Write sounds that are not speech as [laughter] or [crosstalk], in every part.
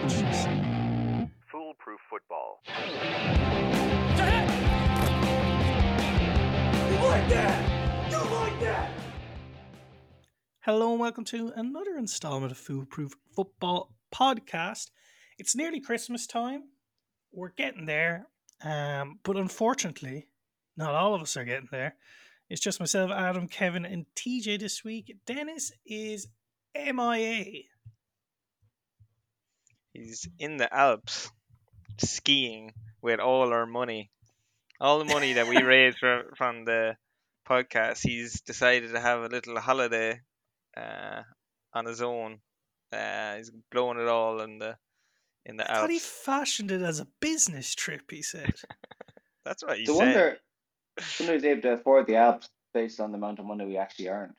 Foolproof football. Hello and welcome to another installment of Foolproof Football Podcast. It's nearly Christmas time. We're getting there. Um, but unfortunately, not all of us are getting there. It's just myself, Adam, Kevin, and TJ this week. Dennis is MIA. He's in the Alps skiing with all our money. All the money that we [laughs] raised from, from the podcast, he's decided to have a little holiday uh, on his own. Uh, he's blowing it all in the in the I thought he fashioned it as a business trip, he said. [laughs] That's what he So said. wonder, wonder if able to afford the Alps based on the amount of money we actually earned.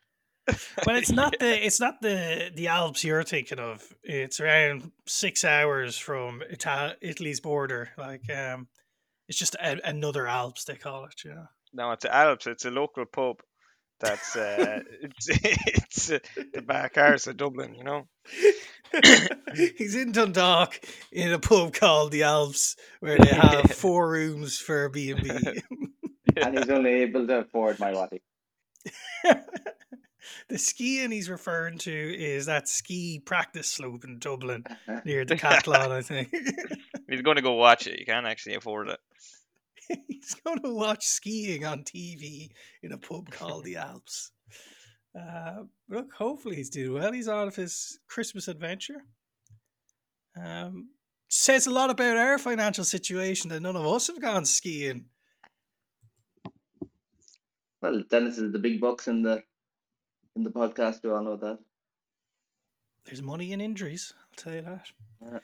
[laughs] Well, it's not the it's not the the Alps you're thinking of. It's around six hours from Ita- Italy's border. Like, um, it's just a, another Alps they call it. You know. No, it's the Alps. It's a local pub. That's uh, [laughs] it's it's uh, the back arse of Dublin. You know. [coughs] He's in Dundalk in a pub called the Alps, where they have Yeah. [laughs] four rooms for B and B. And he's only able to afford my Watty. [laughs] The skiing he's referring to is that ski practice slope in Dublin [laughs] near Decathlon, I think. [laughs] He's going to go watch it. You can't actually afford it. he's going to watch skiing on TV in a pub called the Alps. Uh, look, hopefully he's doing well. He's out of his Christmas adventure. Um, says a lot about our financial situation that none of us have gone skiing. Well, Dennis is the big bucks in the in the podcast. We all know that. There's money in injuries, I'll tell you that. Yeah.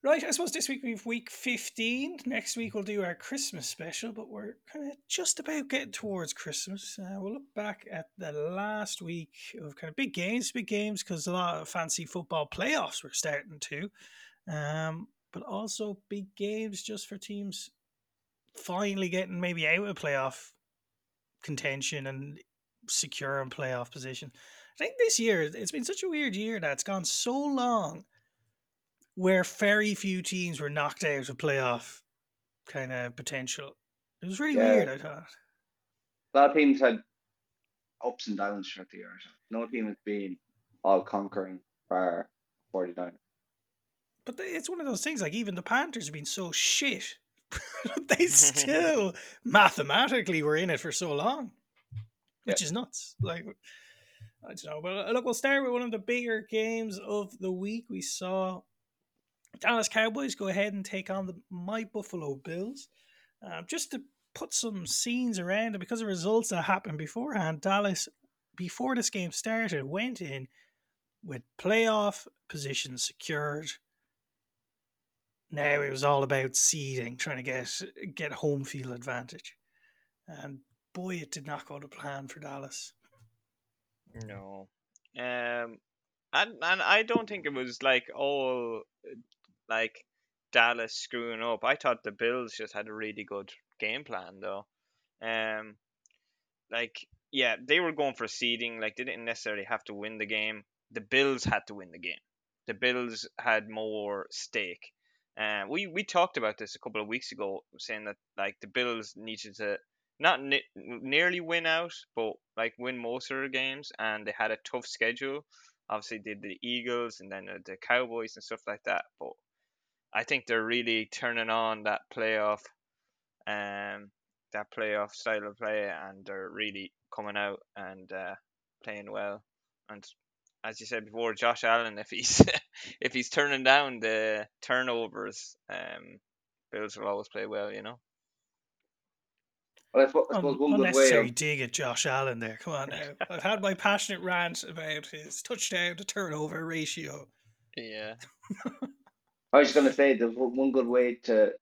Right, I suppose this week we've week 15. Next week we'll do our Christmas special, but we're kind of just about getting towards Christmas. Uh, we'll look back at the last week of kind of big games, big games, because a lot of fancy football playoffs were starting to. Um, but also big games just for teams finally getting maybe out of playoff contention and secure in playoff position. I think this year it's been such a weird year that it's gone so long where very few teams were knocked out of playoff kind of potential. It was really Yeah. weird, I thought. A lot of teams had ups and downs throughout the year. No team has been all conquering bar 49. But it's one of those things like even the Panthers have been so shit. [laughs] they [laughs] still mathematically were in it for so long, which is nuts. Like, I don't know. But uh, look, we'll start with one of the bigger games of the week. We saw Dallas Cowboys go ahead and take on the My Buffalo Bills. Um, just to put some scenes around it, because of results that happened beforehand, Dallas, before this game started, went in with playoff positions secured. Now it was all about seeding, trying to get get home field advantage, and boy, it did not go to plan for Dallas. No. Um and and I don't think it was like all like Dallas screwing up. I thought the Bills just had a really good game plan though. Um like yeah, they were going for seeding, like they didn't necessarily have to win the game. The Bills had to win the game. The Bills had more stake. Uh, we we talked about this a couple of weeks ago, saying that like the Bills needed to not ne- nearly win out, but like win most of their games, and they had a tough schedule. Obviously, did the Eagles and then uh, the Cowboys and stuff like that. But I think they're really turning on that playoff, um, that playoff style of play, and they're really coming out and uh, playing well. And as you said before, Josh Allen, if he's [laughs] if he's turning down the turnovers, um, Bills will always play well, you know. Well, I suppose, I Un- suppose one good way unnecessary of, dig at Josh Allen there. Come on now. [laughs] I've had my passionate rant about his touchdown to turnover ratio. Yeah. [laughs] I was just going to say the one one good way to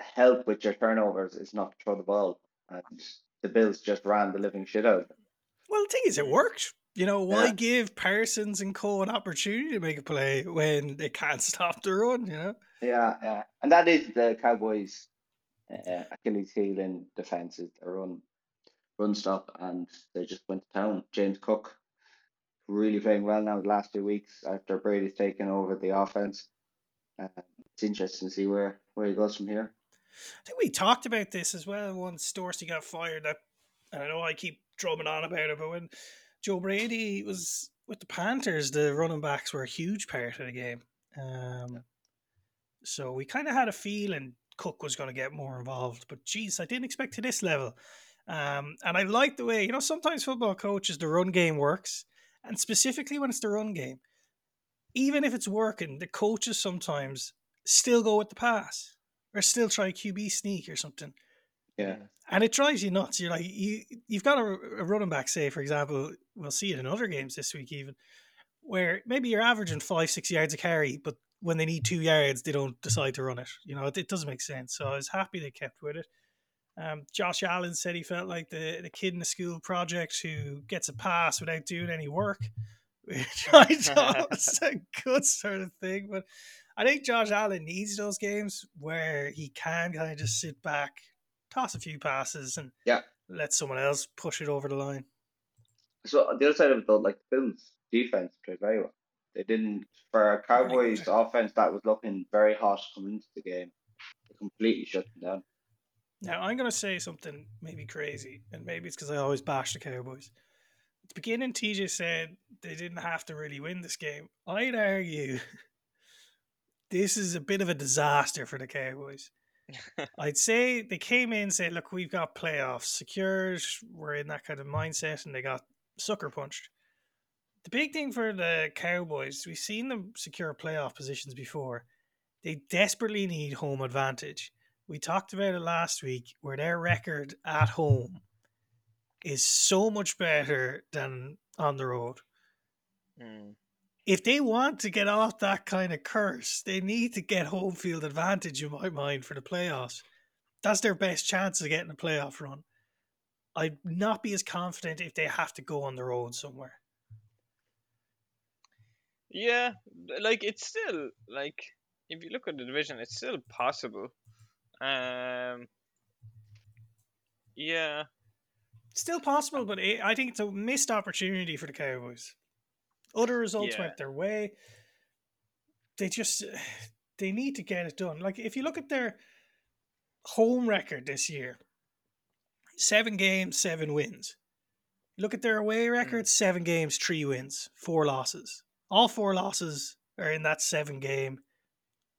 help with your turnovers is not to throw the ball. And the Bills just ran the living shit out of them. Well, the thing is, it worked. You know, why Yeah. give Parsons and Co an opportunity to make a play when they can't [laughs] stop the run? You know, Yeah, yeah. And that is the Cowboys' uh, Achilles heel in defense is their run, run stop, and they just went to town. James Cook really playing well now the last two weeks after Brady's taken over the offense. Uh, it's interesting to see where, where he goes from here. I think we talked about this as well once Dorsey got fired. That and I know I keep drumming on about it, but when Joe Brady was with the Panthers, the running backs were a huge part of the game. Um, so we kind of had a feeling Cook was going to get more involved, but geez, I didn't expect to this level. Um, and I like the way you know sometimes football coaches the run game works, and specifically when it's the run game, even if it's working, the coaches sometimes still go with the pass or still try QB sneak or something. Yeah. And it drives you nuts. You're like you you've got a, a running back, say for example, we'll see it in other games this week even, where maybe you're averaging five six yards a carry, but when they need two yards, they don't decide to run it. You know, it, it doesn't make sense. So I was happy they kept with it. Um, Josh Allen said he felt like the, the kid in the school project who gets a pass without doing any work, [laughs] which I thought [laughs] was a good sort of thing. But I think Josh Allen needs those games where he can kind of just sit back, toss a few passes, and Yeah. let someone else push it over the line. So on the other side of it though, like the Bills defense played very well. They didn't for a Cowboys offense that was looking very hot coming into the game. They completely shut them down. Now I'm going to say something maybe crazy, and maybe it's because I always bash the Cowboys. At the beginning, TJ said they didn't have to really win this game. I'd argue [laughs] this is a bit of a disaster for the Cowboys. I'd say they came in and said, "Look, we've got playoffs secured. We're in that kind of mindset," and they got sucker punched. The big thing for the Cowboys, we've seen them secure playoff positions before. They desperately need home advantage. We talked about it last week, where their record at home is so much better than on the road. Mm. If they want to get off that kind of curse, they need to get home field advantage, in my mind, for the playoffs. That's their best chance of getting a playoff run. I'd not be as confident if they have to go on the road somewhere. Yeah, like it's still like if you look at the division, it's still possible. Um. Yeah. Still possible, but it, I think it's a missed opportunity for the Cowboys. Other results Yeah. went their way. They just [sighs] they need to get it done. Like if you look at their home record this year, seven games, seven wins. Look at their away record, seven games, three wins, four losses. All four losses are in that seven game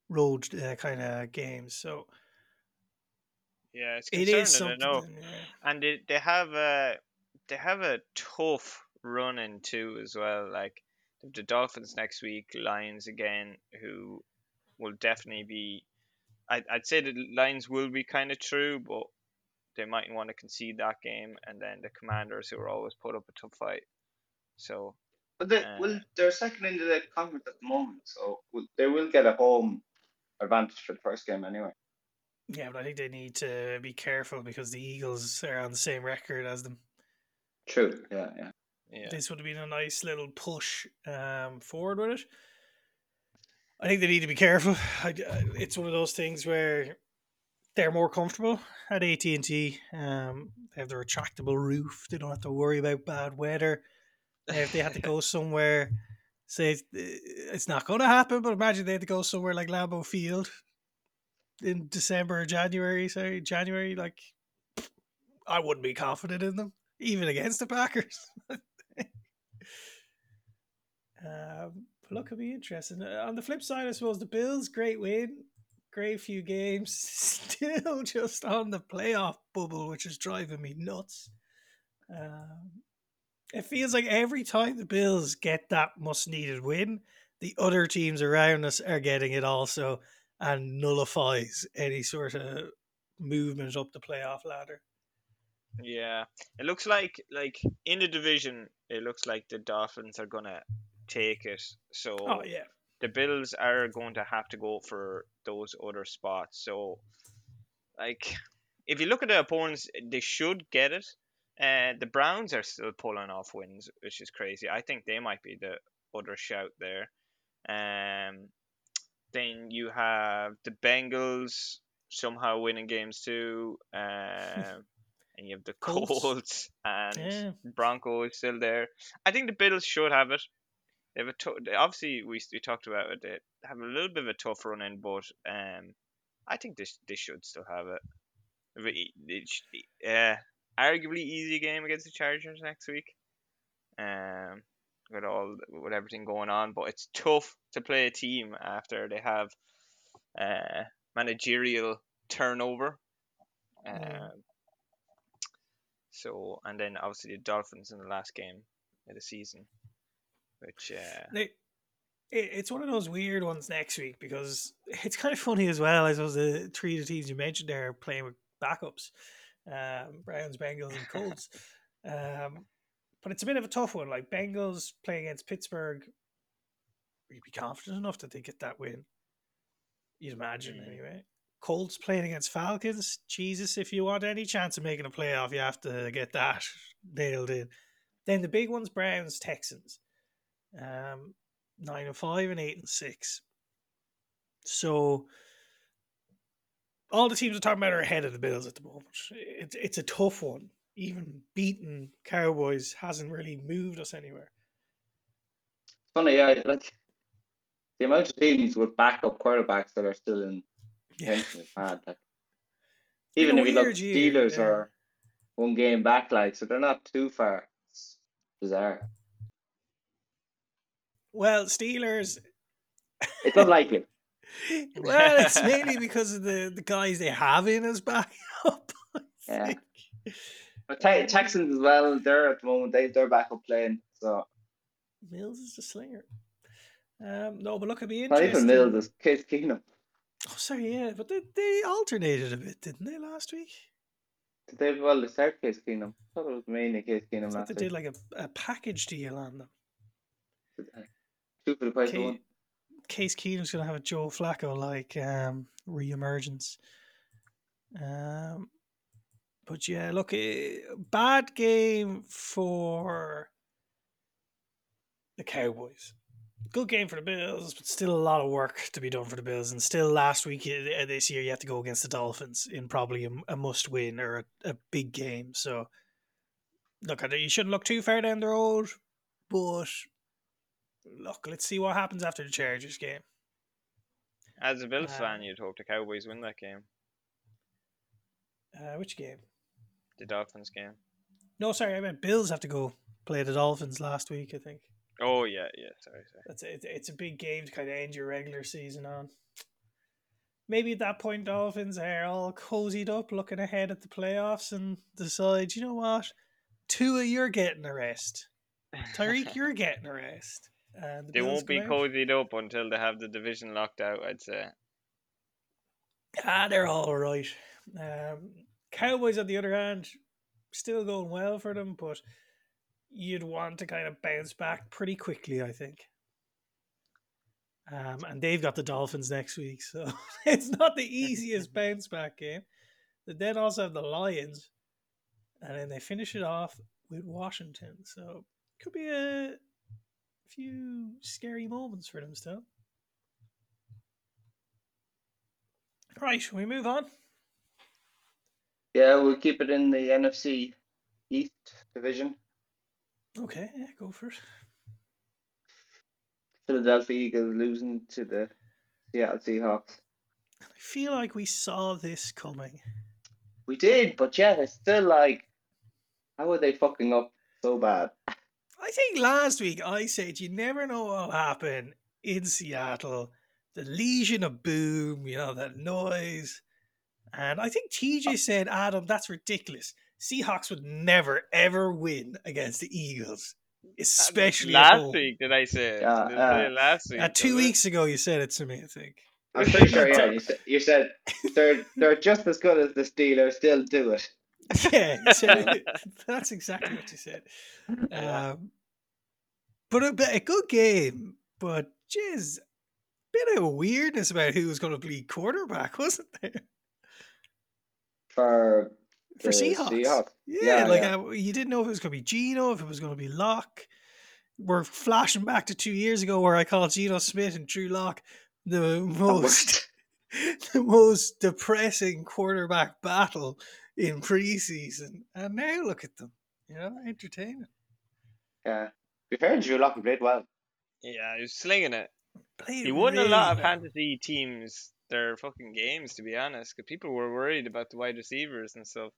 road uh, kind of games. So Yeah, it's it concerning. is I something. know. yeah. and they, they have a they have a tough run in too as well. Like the Dolphins next week, Lions again, who will definitely be. I I'd say the Lions will be kind of true, but they might want to concede that game, and then the Commanders, who are always put up a tough fight. So But they, Uh, well, they're second into the conference at the moment, so they will get a home advantage for the first game anyway. Yeah, but I think they need to be careful because the Eagles are on the same record as them. True. Yeah, yeah. Yeah, This would have been a nice little push um, forward with it. I think they need to be careful. I, it's one of those things where they're more comfortable at AT and T. Um, they have the retractable roof. They don't have to worry about bad weather. If they had to go [laughs] somewhere, say it's, it's not going to happen, but imagine they had to go somewhere like Lambeau Field in December or January. Sorry, January. Like, I wouldn't be confident in them, even against the Packers. [laughs] um, look, it'll be interesting. Uh, On the flip side, I suppose the Bills, great win, great few games, [laughs] still just on the playoff bubble, which is driving me nuts. Um, it feels like every time the Bills get that must needed win, the other teams around us are getting it also and nullifies any sort of movement up the playoff ladder. Yeah. It looks like like in the division, it looks like the Dolphins are gonna take it. So Oh, yeah. the Bills are going to have to go for those other spots. So, like, if you look at the opponents, they should get it. Uh, the Browns are still pulling off wins, which is crazy. I think they might be the other shout there. Um, then you have the Bengals somehow winning games too. Um, [laughs] and you have the [laughs] Colts. Colts, and Yeah. Broncos still there. I think the Bills should have it. They have a tou- obviously we we talked about it. They have a little bit of a tough run in, but um, I think they sh- they should still have it. Re- it sh- Uh, arguably easy game against the Chargers next week. Um, with all with everything going on, but it's tough to play a team after they have uh managerial turnover. Um, so and then obviously the Dolphins in the last game of the season, which uh, it's one of those weird ones next week because [laughs] it's kind of funny as well. I suppose the three of the teams you mentioned there are playing with backups, um, Browns, Bengals, and Colts. [laughs] um, but it's a bit of a tough one. Like Bengals playing against Pittsburgh, you'd be confident enough that they get that win. You'd imagine Mm. anyway. Colts playing against Falcons. Jesus, if you want any chance of making a playoff, you have to get that [laughs] nailed in. Then the big ones: Browns, Texans. Um, nine and five and eight and six. So all the teams we're talking about are ahead of the Bills at the moment. It's it's a tough one. Even beating Cowboys hasn't really moved us anywhere. Funny, yeah, like the amount of teams with backup quarterbacks that are still in Yeah. mad. Like, even if you look, Steelers yeah. are one game back, like so they're not too far. It's bizarre. Well, Steelers. It's unlikely. [laughs] [laughs] well, it's mainly because of the, the guys they have in as backup. Yeah. But Te- Texans as well. They're at the moment they they're back up playing. So Mills is the slinger. Um, no, but look, it'd be interesting. not even Mills. It's Case Keenum. Oh, sorry, yeah, but they, they alternated a bit, didn't they, last week? Did they well they start Case Keenum? I thought it was mainly Case Keenum last they week. did like a, a package deal on them. Two for the price Okay. of one. Case Keenum's going to have a Joe Flacco like um, re-emergence. Um, but yeah, look, eh, bad game for the Cowboys. Good game for the Bills, but still a lot of work to be done for the Bills. And still, last week eh, this year, you have to go against the Dolphins in probably a, a must-win or a, a big game. So, look, you shouldn't look too far down the road, but look, let's see what happens after the Chargers game. as a Bills Uh, fan, you'd hope the Cowboys win that game, Uh, which game? the Dolphins game. No, sorry, I meant Bills have to go play the Dolphins last week. I think Oh yeah, yeah. Sorry, sorry. that's a, it's, it's a big game to kind of end your regular season on. Maybe at that point, Dolphins are all cozied up, looking ahead at the playoffs, and decide, you know what, Tua, you're getting a rest. Tyreek, you're [laughs] getting a rest. And the they won't be out. cozied up until they have the division locked out. I'd say. Ah, they're all right. Um, Cowboys, on the other hand, still going well for them, but you'd want to kind of bounce back pretty quickly, I think. Um, and they've got the Dolphins next week, so [laughs] it's not the easiest [laughs] bounce back game. They then also have the Lions, and then they finish it off with Washington. So could be a few scary moments for them still. Right, shall we move on? Yeah, we'll keep it in the NFC East division. Okay, yeah, go for it. Philadelphia Eagles losing to the Seattle Seahawks. I feel like we saw this coming. We did, but yeah, it's still like, how are they fucking up so bad? I think last week I said you never know what'll happen in Seattle. The Legion of Boom, you know, that noise. And I think TJ uh, said, Adam, that's ridiculous. Seahawks would never, ever win against the Eagles, especially at last home. week. Did I say? it? Yeah, Did I say it last week? Uh, two was it? weeks ago, you said it to me, I think. I'm pretty sure, yeah. You [laughs] said, you said they're they're just as good as the Steelers. Still do it. [laughs] yeah, you [laughs] that's exactly what you said. Um, but a, a good game, but jeez, bit of weirdness about who was going to be quarterback, wasn't there? For For Seahawks. Seahawks. Yeah, Yeah, like yeah. Uh, you didn't know if it was going to be Geno, if it was going to be Lock. We're flashing back to two years ago where I called Geno Smith and Drew Lock the [laughs] most [laughs] the most depressing quarterback battle in preseason, and now look at them. You know, entertaining. Yeah. To be fair, Drew Lock played well. Yeah, he was slinging it. Played He won a lot of well. fantasy teams their fucking games, to be honest, because people were worried about the wide receivers and stuff.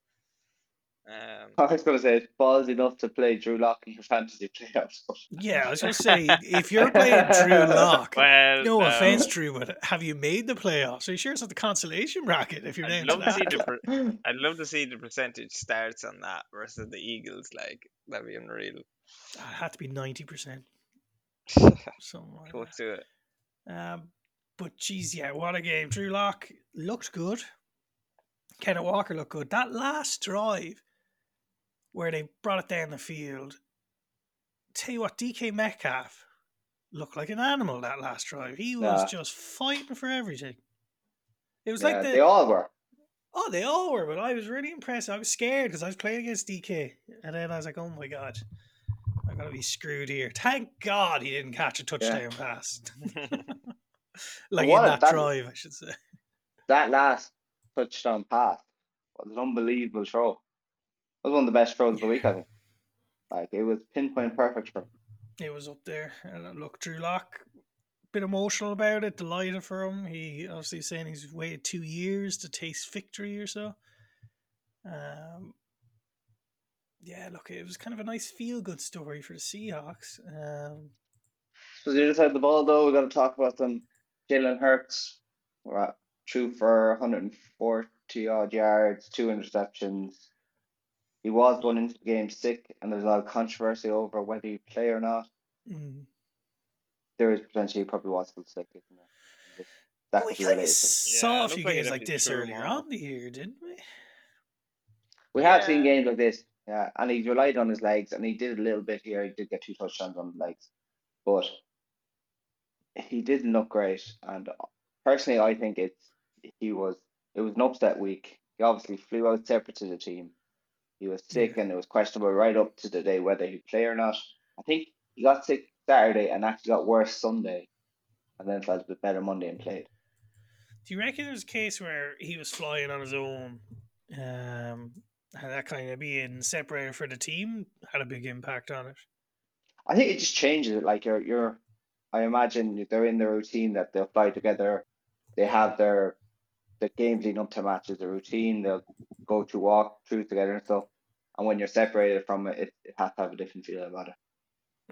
Um, [laughs] I was going to say, it's balls enough to play Drew Lock in your fantasy playoffs. But Yeah, I was going to say, if you're playing Drew [laughs] Lock, well, no um, offense, Drew, but have you made the playoffs? Are you sure it's not the consolation bracket if you're I'd down to love to see the per- [laughs] I'd love to see the percentage starts on that versus the Eagles. Like that'd be unreal. It had to be 90%. Something like Close to it. Um, but geez, yeah, what a game. Drew Lock looked good. Kenneth Walker looked good. That last drive where they brought it down the field, tell you what, DK Metcalf looked like an animal that last drive. He was Yeah. just fighting for everything. It was yeah, like the they all were. Oh, they all were, but I was really impressed. I was scared because I was playing against DK, and then I was like, "Oh my god, I'm gonna be screwed here." Thank God he didn't catch a touchdown pass, [laughs] [laughs] like What in that that- drive, I should say. That last touchdown pass was an unbelievable throw. Was one of the best throws of the week, I think. Like, it was pinpoint perfect for him. It was up there, and uh, look, Drew Lock, bit emotional about it, delighted for him. He obviously saying he's waited two years to taste victory or so. Um, yeah, look, it was kind of a nice feel good story for the Seahawks. Um, So the other side of the ball, though, we got to talk about them. Jalen Hurts, we're at true for 140 odd yards, two interceptions. He was going into the game sick, and there's a lot of controversy over whether he play or not. mm. There is potentially he probably was still sick. Isn't there? That we could kind of related. to it. saw Yeah, a few like games like this earlier off. on the year, didn't we? We have seen games like this, yeah, and he relied on his legs, and he did a little bit here. He did get two touchdowns on the legs, but he didn't look great. And personally, I think it's he was it was an upset week. He obviously flew out separate to the team. He was sick, and it was questionable right up to the day whether he'd play or not. I think he got sick Saturday and actually got worse Sunday, and then felt a bit better Monday and played. Do you reckon there's a case where he was flying on his own, um, and that kind of being separated for the team had a big impact on it? I think it just changes it. Like you're, you're. I imagine they're in the routine that they'll fly together. They have their, the games leading up to matches, the routine. They'll go to walk through together and stuff. And when you're separated from it, it, it has to have a different feel about it.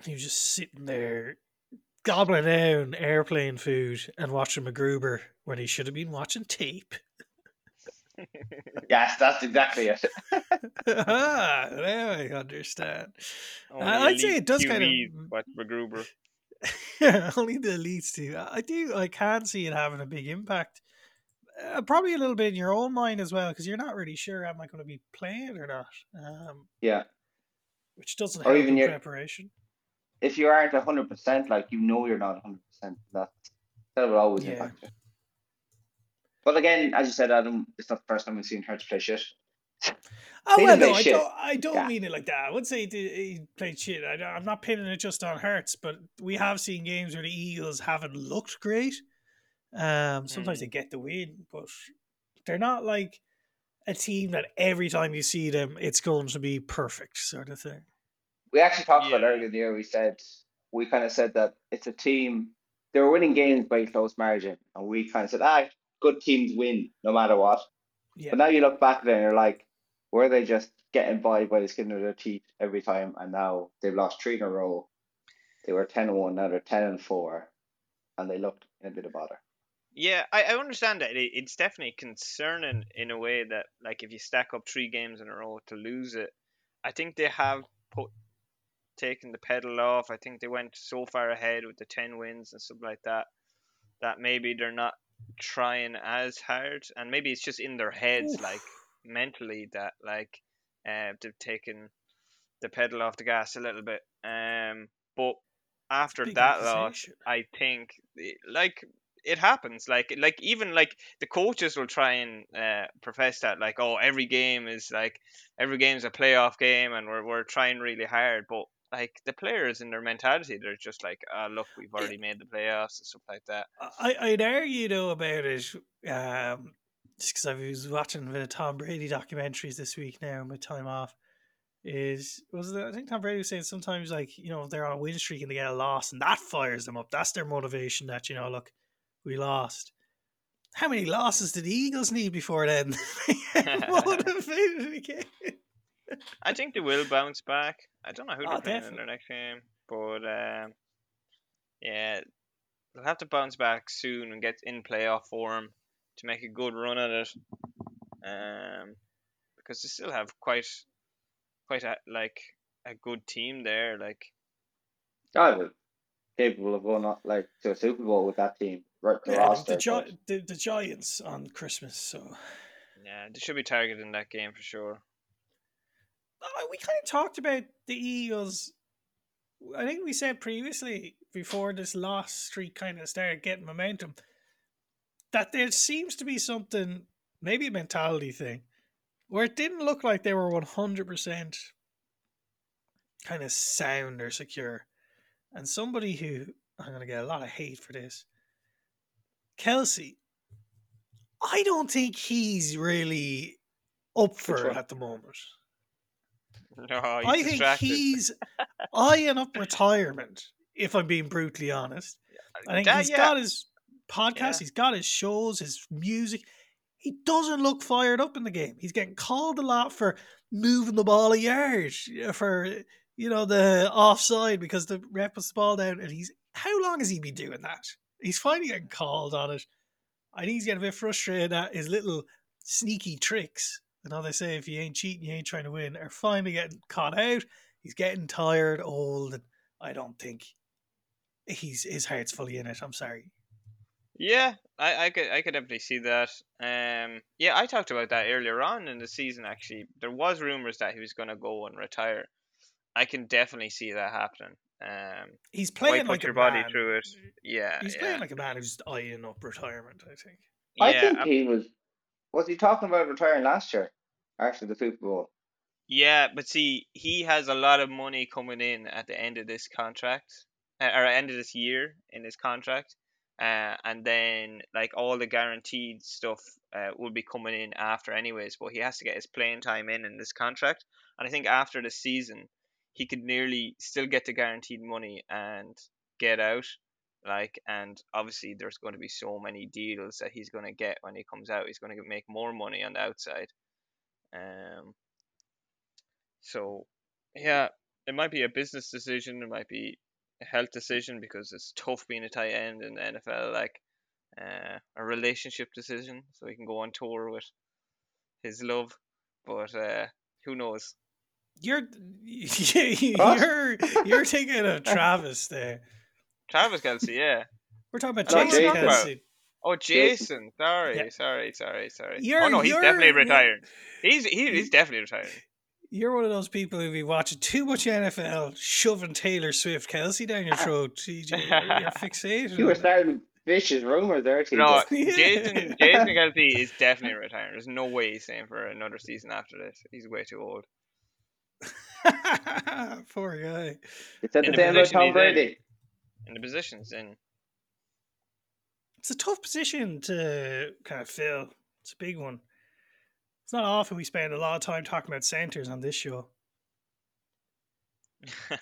He was just sitting there, gobbling down airplane food and watching MacGruber when he should have been watching tape. [laughs] Yes, that's exactly it. ah, [laughs] now I understand. Only I'd say it does kind of- QBs watch MacGruber. [laughs] Only the elites do. I do. I can see it having a big impact. Uh, probably a little bit in your own mind as well, because you're not really sure am I going to be playing or not. Um, Yeah. which doesn't Or help even your- preparation. If you aren't hundred percent, like you know you're not hundred percent, that that will always Yeah. impact you. But again, as you said, Adam, it's not the first time we've seen Hurts play shit. Oh well, no, I shit. don't. I don't Yeah. mean it like that. I would say he, played shit. I, I'm not pinning it just on Hurts, but we have seen games where the Eagles haven't looked great. Um, sometimes Mm. they get the win, but they're not like a team that every time you see them, it's going to be perfect, sort of thing. We actually talked about earlier in the year. We said we kind of said that it's a team. They were winning games by close margin, and we kind of said, "Ah, good teams win no matter what." Yeah, But now you look back at it and you're like, were they just getting by by the skin of their teeth every time? And now they've lost three in a row. They were ten and one, now they're ten and four, and they looked in a bit of bother. Yeah, I, I understand that. It, it's definitely concerning in a way that, like, if you stack up three games in a row to lose it, I think they have put taken the pedal off. I think they went so far ahead with the ten wins and stuff like that that maybe they're not trying as hard, and maybe it's just in their heads, Oof. like mentally, that like uh, they've taken the pedal off the gas a little bit. Um, but after that loss. I think like it happens. Like like even like the coaches will try and uh, profess that like oh every game is like every game's a playoff game and we're we're trying really hard. But like the players and their mentality, they're just like ah look we've already made the playoffs and stuff like that. I, I'd argue though about it. Um, just because I was watching the Tom Brady documentaries this week now, my time off, is was it, I think Tom Brady was saying sometimes like you know they're on a win streak and they get a loss and that fires them up. That's their motivation. That you know, look, we lost. How many losses did the Eagles need before then? [laughs] [laughs] motivated again. I think they will bounce back. I don't know who Oh, they're playing in definitely. their next game, but um, yeah, they'll have to bounce back soon and get in playoff form to make a good run at it. Um, because they still have quite, quite a like a good team there. Like I was capable of going on, like to a Super Bowl with that team. Right, the Yeah, roster. the, Gi- the, the Giants on Christmas, so yeah, they should be targeting that game for sure. Uh, we kind of talked about the Eagles. I think we said previously before this loss streak kind of started getting momentum that there seems to be something, maybe a mentality thing, where it didn't look like they were one hundred percent kind of sound or secure. And somebody who I'm going to get a lot of hate for this, Kelce. I don't think he's really up for it at the moment. No, [laughs] oh, he's I think distracted. he's [laughs] eyeing up retirement. If I'm being brutally honest, I think That- he's yeah. got his podcast, Yeah. he's got his shows, his music. He doesn't look fired up in the game. He's getting called a lot for moving the ball a yard for you know the offside because the rep puts the ball down, and he's how long has he been doing that? He's finally getting called on it. I think he's getting a bit frustrated at his little sneaky tricks. And know, they say if you ain't cheating, you ain't trying to win, are finally getting caught out. He's getting tired, old, and I don't think he's his heart's fully in it. I'm sorry. Yeah, I, I could I could definitely see that. Um, yeah, I talked about that earlier on in the season. Actually, there was rumors that he was going to go and retire. I can definitely see that happening. Um, He's why playing put like your a body man. through it? Yeah, He's yeah, playing like a man who's eyeing up retirement. I think. I yeah, think um, he was. Was he talking about retiring last year after the Super Bowl? yeah. But see, he has a lot of money coming in at the end of this contract, uh, or end of this year in his contract. Uh, and then like all the guaranteed stuff uh, will be coming in after anyways but he has to get his playing time in in this contract and i think after the season he could nearly still get the guaranteed money and get out like and obviously there's going to be so many deals that he's going to get when he comes out. He's going to make more money on the outside. Um so yeah it might be a business decision it might be a health decision because it's tough being a tight end in the NFL like uh, a relationship decision so he can go on tour with his love but uh, who knows [laughs] You're you're you're thinking of Travis there. Travis Kelce yeah We're talking about Jason Jason. Kelce. oh Jason. Jason sorry Yeah. sorry sorry sorry You're- oh no he's definitely you're- he's he, he's definitely retired. You're one of those people who be watching too much NFL, shoving Taylor Swift Kelce down your [laughs] throat. TJ, you're, you're fixated. You were starting vicious rumors there, TJ. no Yeah. [laughs] Jason Jason Kelce is definitely retired. there's no way he's staying for another season after this he's way too old [laughs] Poor guy. It said In the the same about position Tom he's in. Brady. and the positions in It's a tough position to kind of fill. It's a big one. It's not often we spend a lot of time talking about centers on this show. [laughs]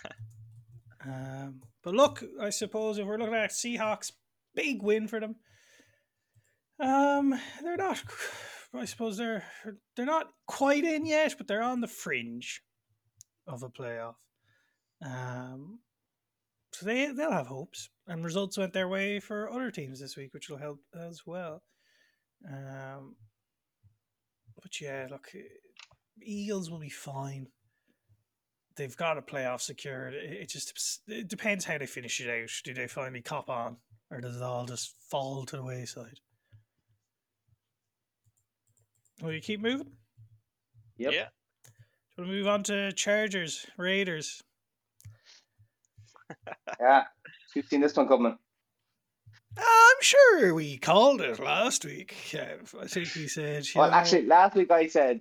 Um, but look, I suppose if we're looking at Seahawks, big win for them. Um, they're not. I suppose they're they're not quite in yet, but they're on the fringe of a playoff. Um, so they they'll have hopes, and results went their way for other teams this week, which will help as well. Um, but yeah, look, Eagles will be fine they've got a playoff secured. It, it just it depends how they finish it out. Do they finally cop on, or does it all just fall to the wayside? Will you keep moving? Yep. yeah We'll move on to Chargers, Raiders. [laughs] Yeah. You've seen this one coming. I'm sure we called it last week. I think we said. Well, know, actually, last week I said.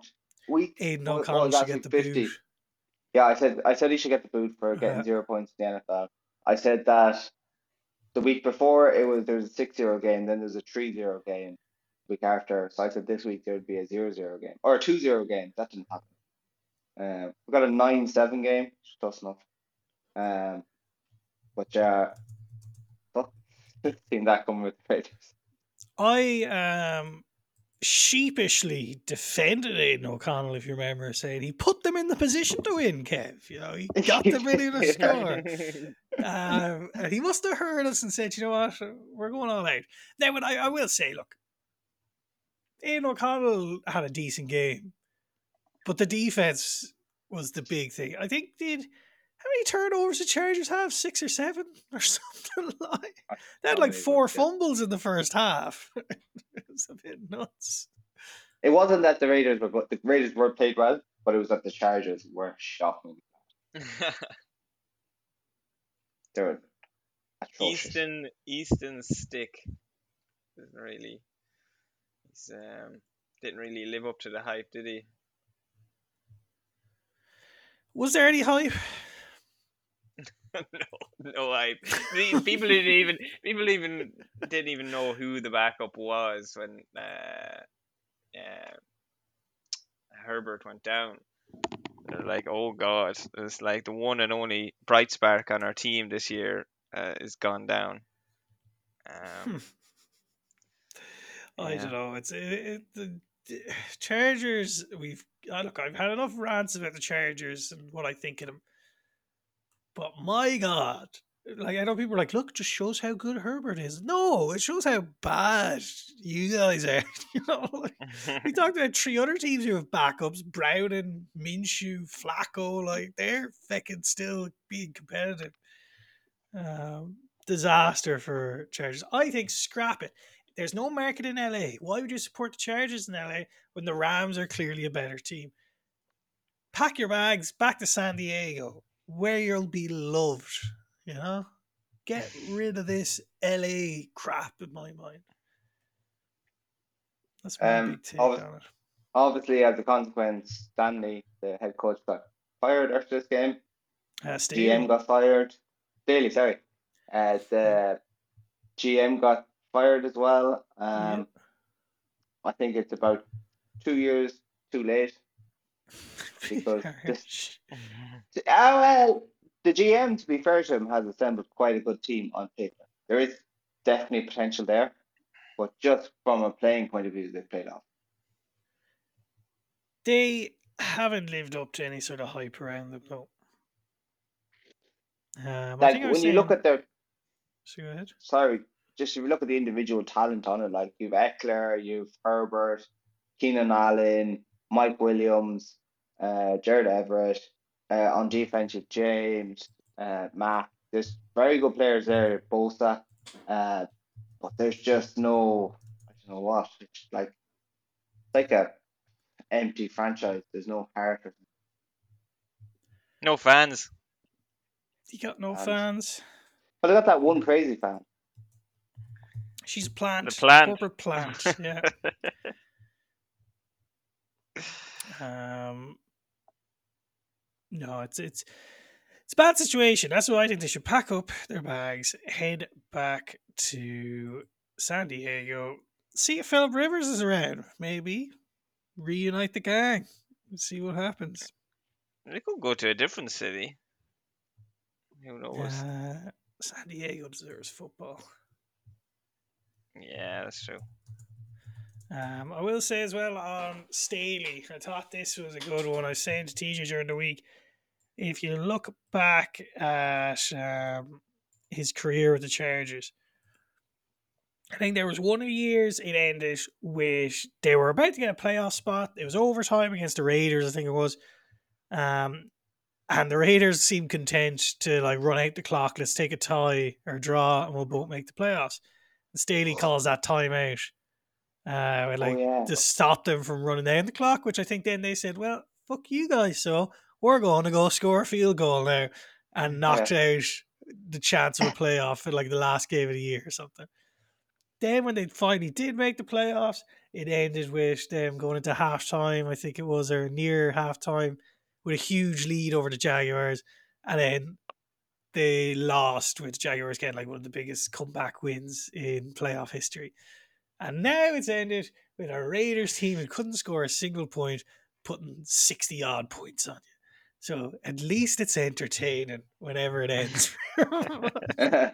Aidan what- what O'Connell should get the 50? boot. Yeah, I said I said he should get the boot for getting Uh-huh. zero points in the NFL. I said that the week before it was there was a six zero game, then there's a three zero game, week after. So I said this week there would be a 0-0 game or a 2-0 game. That didn't happen. Uh, we got a nine seven game, which is close enough. Um, but yeah, fuck, [laughs] seen that coming with the Raiders. I um sheepishly defended Aidan O'Connell, if you remember, saying he put them in the position to win, Kev. You know, he got them in a [laughs] score. Um, and he must have heard us and said, you know what, we're going all out. Now, but I, I will say, look, Aidan O'Connell had a decent game, but the defense was the big thing. I think did how many turnovers the Chargers have? Six or seven [laughs] or something like. They had like four fumbles in the first half. [laughs] it was a bit nuts. It wasn't that the Raiders were good. The Raiders were played well, but it was that the Chargers were shocking. [laughs] They were atrocious. Easton Easton stick didn't really he's um didn't really live up to the hype, did he? Was there any hype? [laughs] no, no hype. The- People didn't even people even didn't even know who the backup was when uh, uh, Herbert went down. They're like, oh god, it's like the one and only bright spark on our team this year uh, is gone down. Um, I Yeah. don't know. It's it, it, Chargers. We've uh, look. I've had enough rants about the Chargers and what I think of them. But my God, like I know people are like, look, just shows how good Herbert is. No, it shows how bad you guys are. [laughs] you know, like, we [laughs] talked about three other teams who have backups: Browning, Minshew, Flacco. Like they're fucking still being competitive. Um, disaster for Chargers. I think scrap it. There's no market in LA. Why would you support the Chargers in LA when the Rams are clearly a better team? Pack your bags back to San Diego, where you'll be loved. You know, get rid of this LA crap in my mind. That's my Um, big take obvi- on it. Obviously, as a consequence, Stanley, the head coach, got fired after this game. Uh, GM got fired. Staley, sorry. Uh, the GM got fired as well. Um. I think it's about two years too late. [laughs] because this- [laughs] Ah, well, the GM, to be fair to him, has assembled quite a good team on paper. There is definitely potential there, but just from a playing point of view, they've played off. they haven't lived up to any sort of hype around them, though. Um, Like when you look at their So go ahead. sorry, just if you look at the individual talent on it, like you've Ekeler, you've Herbert, Keenan Allen, Mike Williams, uh, Gerald Everett. Uh, on defense, you've James, uh, Matt. There's very good players there, Bosa. Uh, but there's just no, I don't know what. It's like, it's like a empty franchise. There's no heart. no fans. You got no Fans. fans. But I got that one crazy fan. She's a plant. The plant. Corporate plant. [laughs] Yeah. Um. No, it's it's it's a bad situation. That's why I think they should pack up their bags, head back to San Diego, see if Philip Rivers is around. Maybe reunite the gang. and See what happens. They could go to a different city. Who knows? Uh, San Diego deserves football. Yeah, that's true. Um, I will say as well on Staley, I thought this was a good one. I was saying to TJ during the week, if you look back at um, his career with the Chargers, I think there was one of the years it ended with they were about to get a playoff spot. It was overtime against the Raiders, I think it was. Um, and the Raiders seemed content to like run out the clock. Let's take a tie or draw, and we'll both make the playoffs. Staley calls that timeout. Uh, with, like oh yeah. to stop them from running down the clock, which I think then they said, well, fuck you guys. So we're going to go score a field goal now and knocked out the chance of a playoff in like the last game of the year or something. Then when they finally did make the playoffs, it ended with them going into halftime, I think it was, or near halftime, with a huge lead over the Jaguars. And then they lost with Jaguars getting like one of the biggest comeback wins in playoff history. And now it's ended with a Raiders team who couldn't score a single point, putting 60 odd points on you. So at least it's entertaining whenever it ends. [laughs] it's been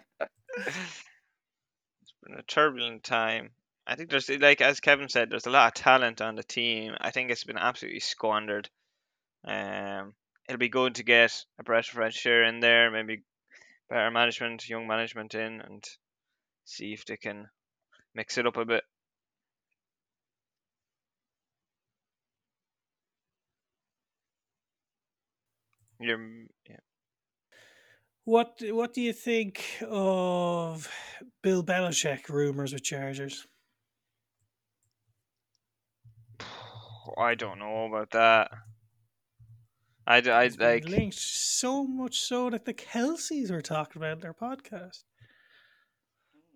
a turbulent time. I think there's like as Kevin said, there's a lot of talent on the team. I think it's been absolutely squandered. Um, it'll be good to get a breath of fresh air in there, maybe better management, young management in, and see if they can mix it up a bit. You're, yeah. what what do you think of Bill Belichick rumors with Chargers? I don't know about that. I, d- I It's been like linked so much so that the Kelces were talking about in their podcast.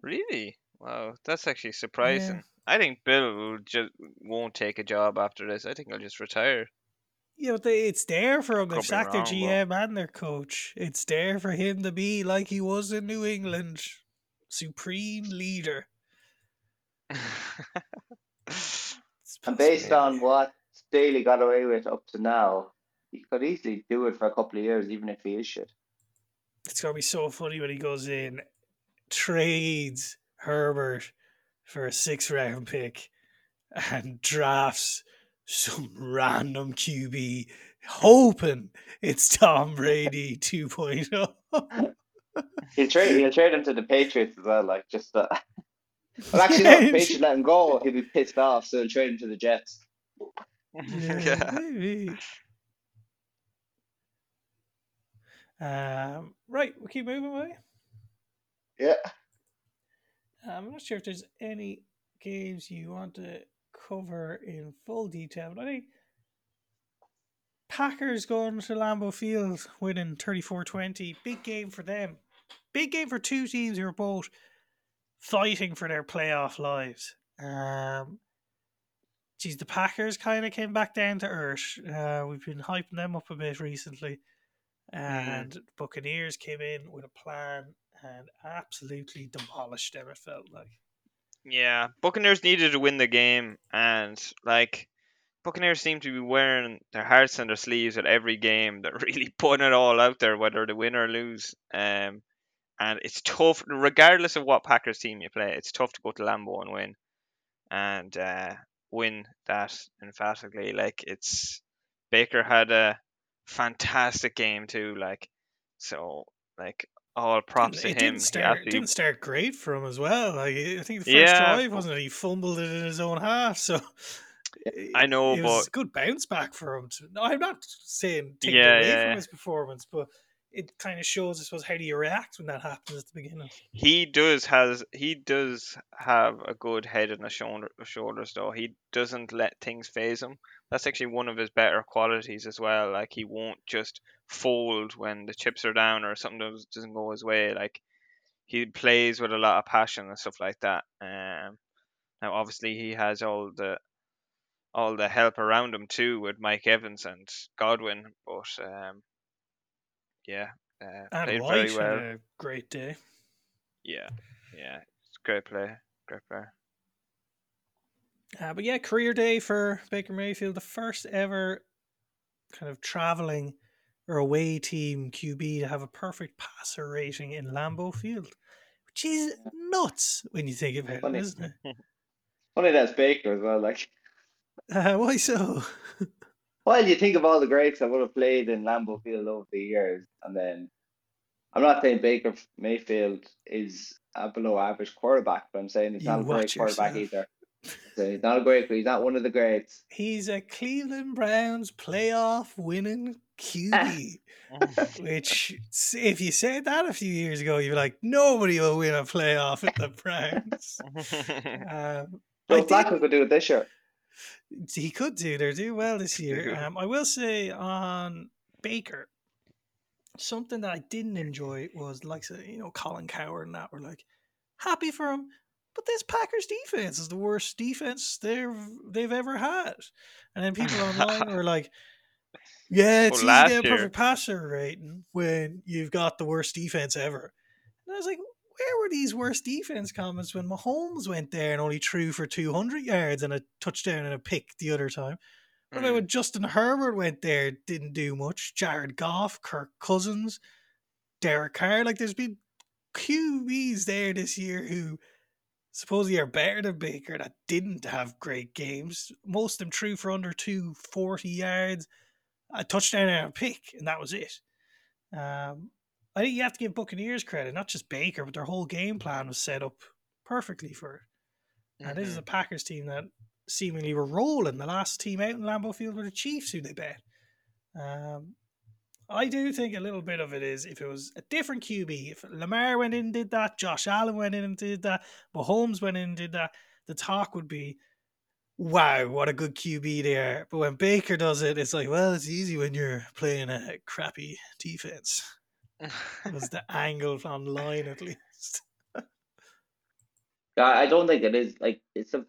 really. Wow, that's actually surprising. I think Bill will just won't take a job after this. I think he'll just retire. Yeah, but they, it's there for him. Could They've be sacked their wrong, but- GM and their coach. It's there for him to be like he was in New England, supreme leader. [laughs] And based on what Staley got away with up to now, he could easily do it for a couple of years, even if he is shit. it's gonna be so funny when he goes in, trades Herbert for a six round pick, and drafts some random QB, hoping it's Tom Brady [laughs] oh. 2.0. [laughs] He'll trade. He'll trade him to the Patriots as well. Like just. Uh... [laughs] Well, actually, no. The Patriots let him go. He'll be pissed off, so he'll trade him to the Jets. yeah. maybe. Um, right, we'll keep moving away. Yeah. I'm not sure if there's any games you want to cover in full detail, but I think Packers going to Lambeau Field winning 34 20. Big game for them. Big game for two teams who are both fighting for their playoff lives. Um, geez, the Packers kind of came back down to earth. Uh, we've been hyping them up a bit recently. And Buccaneers came in with a plan and absolutely demolished them, it felt like. Yeah, Buccaneers needed to win the game, and like Buccaneers seem to be wearing their hearts on their sleeves at every game. They're [laughs] really putting it all out there, whether they win or lose. Um, and it's tough, regardless of what Packers team you play. It's tough to go to Lambeau and win, and uh, win that emphatically. Like it's Baker had a fantastic game too. Like so, like all props to him. didn't He start. absolutely- didn't start great for him as well. Like I think the first Yeah. drive wasn't it? He fumbled it in his own half. So I know, it was but- a good bounce back for him. To, no, I'm not saying take Yeah, away yeah, from his performance, but it kind of shows, I suppose, how do you react when that happens at the beginning. he does has he does have a good head and a shoulder shoulders though. He doesn't let things phase him. That's actually one of his better qualities as well. Like he won't just fold when the chips are down or something does- doesn't go his way. Like he plays with a lot of passion and stuff like that. Um, now obviously he has all the all the help around him too with Mike Evans and Godwin, but um, yeah, uh, And played White very well. had a great day. Yeah, yeah, it's a great play, great player. Uh, but yeah, career day for Baker Mayfield, the first ever kind of traveling or away team QB to have a perfect passer rating in Lambeau Field, which is nuts when you think about Funny. it, isn't it? [laughs] Funny that's Baker as well. Like, Uh, why so? [laughs] well, you think of all the greats that would have played in Lambeau Field over the years, and then I'm not saying Baker Mayfield is a below average quarterback, but I'm saying he's You not a great quarterback yourself. either. So he's not a great. He's not one of the greats. He's a Cleveland Browns playoff winning QB. [laughs] Which, if you said that a few years ago, you'd be like, nobody will win a playoff with the Browns. [laughs] Um, I Joe Flacco did- could do it this year. he could do. They're doing well this year. Um, I will say on Baker, something that I didn't enjoy was like you know Colin Cowherd and that were like happy for him, but this Packers defense is the worst defense they've they've ever had. And then people online [laughs] were like, "Yeah, it's Well, easy to get a perfect passer rating when you've got the worst defense ever." And I was like, where were these worst defense comments when Mahomes went there and only threw for 200 yards and a touchdown and a pick the other time? What about Mm. when Justin Herbert went there, didn't do much? Jared Goff, Kirk Cousins, Derek Carr. Like, there's been QBs there this year who supposedly are better than Baker that didn't have great games. Most of them threw for under 240 yards, a touchdown and a pick, and that was it. Um, I think you have to give Buccaneers credit, not just Baker, but their whole game plan was set up perfectly for it. And this is Mhm. a Packers team that seemingly were rolling. The last team out in Lambeau Field were the Chiefs, who they bet. Um, I do think a little bit of it is if it was a different QB, if Lamar went in and did that, Josh Allen went in and did that, Mahomes went in and did that, the talk would be, wow, what a good QB they are. But when Baker does it, it's like, well, it's easy when you're playing a crappy defense. Was the [laughs] angle online at least? Yeah, I don't think it is like it's a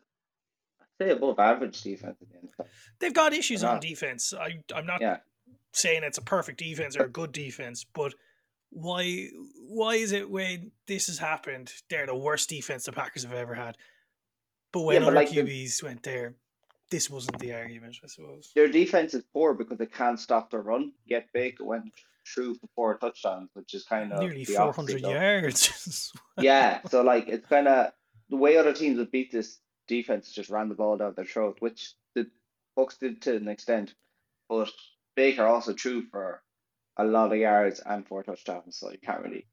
I'd say above average defense at the end. of the day. They've got issues on defense. I I'm not Yeah. Saying it's a perfect defense or a good defense, but why why is it when this has happened, they're the worst defense the Packers have ever had? But when Yeah, but other like the- QBs went there, this wasn't the argument, I suppose. Their defense is poor because they can't stop the run. Yet Baker went through for four touchdowns, which is kind of Nearly the four hundred yards. [laughs] yeah, so like it's kind of the way other teams would beat this defense just ran the ball down their throat, which the Bucks did to an extent. But Baker also threw for a lot of yards and four touchdowns, so you can't really.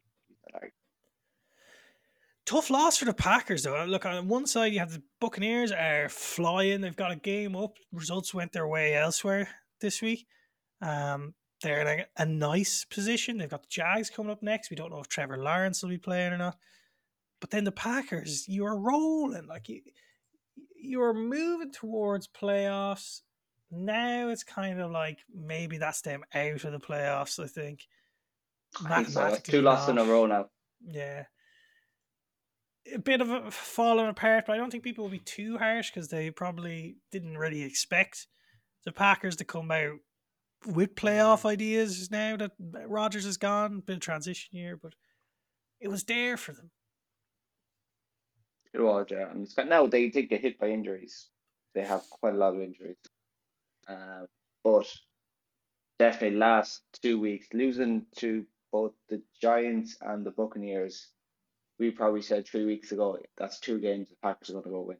Tough loss for the Packers, though. Look, on one side, you have the Buccaneers are flying. They've got a game up. Results went their way elsewhere this week. Um, they're in a, a nice position. They've got the Jags coming up next. We don't know if Trevor Lawrence will be playing or not. But then the Packers, you are rolling. Like you, you are moving towards playoffs. Now it's kind of like maybe that's them out of the playoffs. I think. I think so. Two losses in a row now. Yeah. A bit of a falling apart, but I don't think people will be too harsh because they probably didn't really expect the Packers to come out with playoff mm. ideas now that Rodgers is gone. Bit of transition year, but it was there for them. It was, yeah. And now they did get hit by injuries. They have quite a lot of injuries. Uh, but definitely last two weeks, losing to both the Giants and the Buccaneers, we probably said three weeks ago that's two games the Packers are going to go win.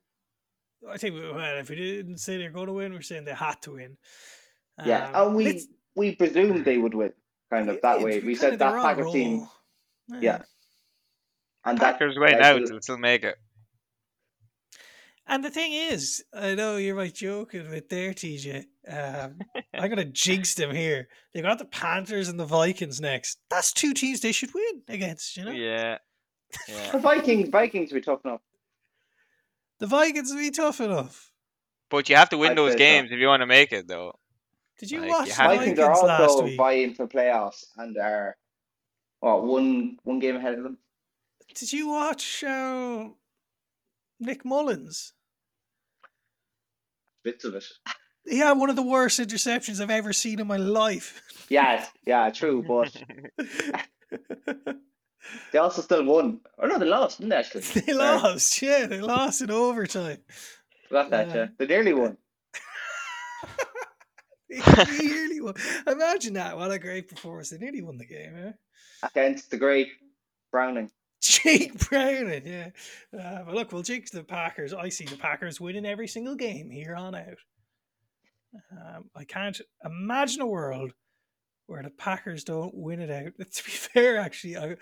I think we well, if we didn't say they're going to win, we're saying they had to win. Yeah, Um, and we let's- we presumed they would win, kind of that yeah, way. We said that their own team, role. yeah, and that Packers win like, out, the- they'll still make it. And the thing is, I know you're like joking with there, TJ. Um, I'm gonna jinx them here. They got the Panthers and the Vikings next. That's two teams they should win against. You know, Yeah. the Vikings Vikings will be tough enough. the Vikings will be tough enough. But you have to win I'd those say so. games if you want to make it, though. Did you Like, watch you the have to- Vikings Vikings are last also week? vying for playoffs and are what one one game ahead of them. Did you watch uh, Nick Mullens? Bits of it. He had one of the worst interceptions I've ever seen in my life. Yes, yeah, true, but [laughs] they also still won. Or no, they lost, didn't they? Actually, [laughs] they lost. Yeah, they lost in overtime. Forgot that. Yeah. Yeah, they nearly won. [laughs] They nearly won. Imagine that! What a great performance! They nearly won the game. Eh? against the great Browning. Jake Browning, yeah. Uh, but look, we'll jinx the Packers. I see the Packers winning every single game here on out. Um, I can't imagine a world where the Packers don't win it out. [laughs] To be fair, actually, I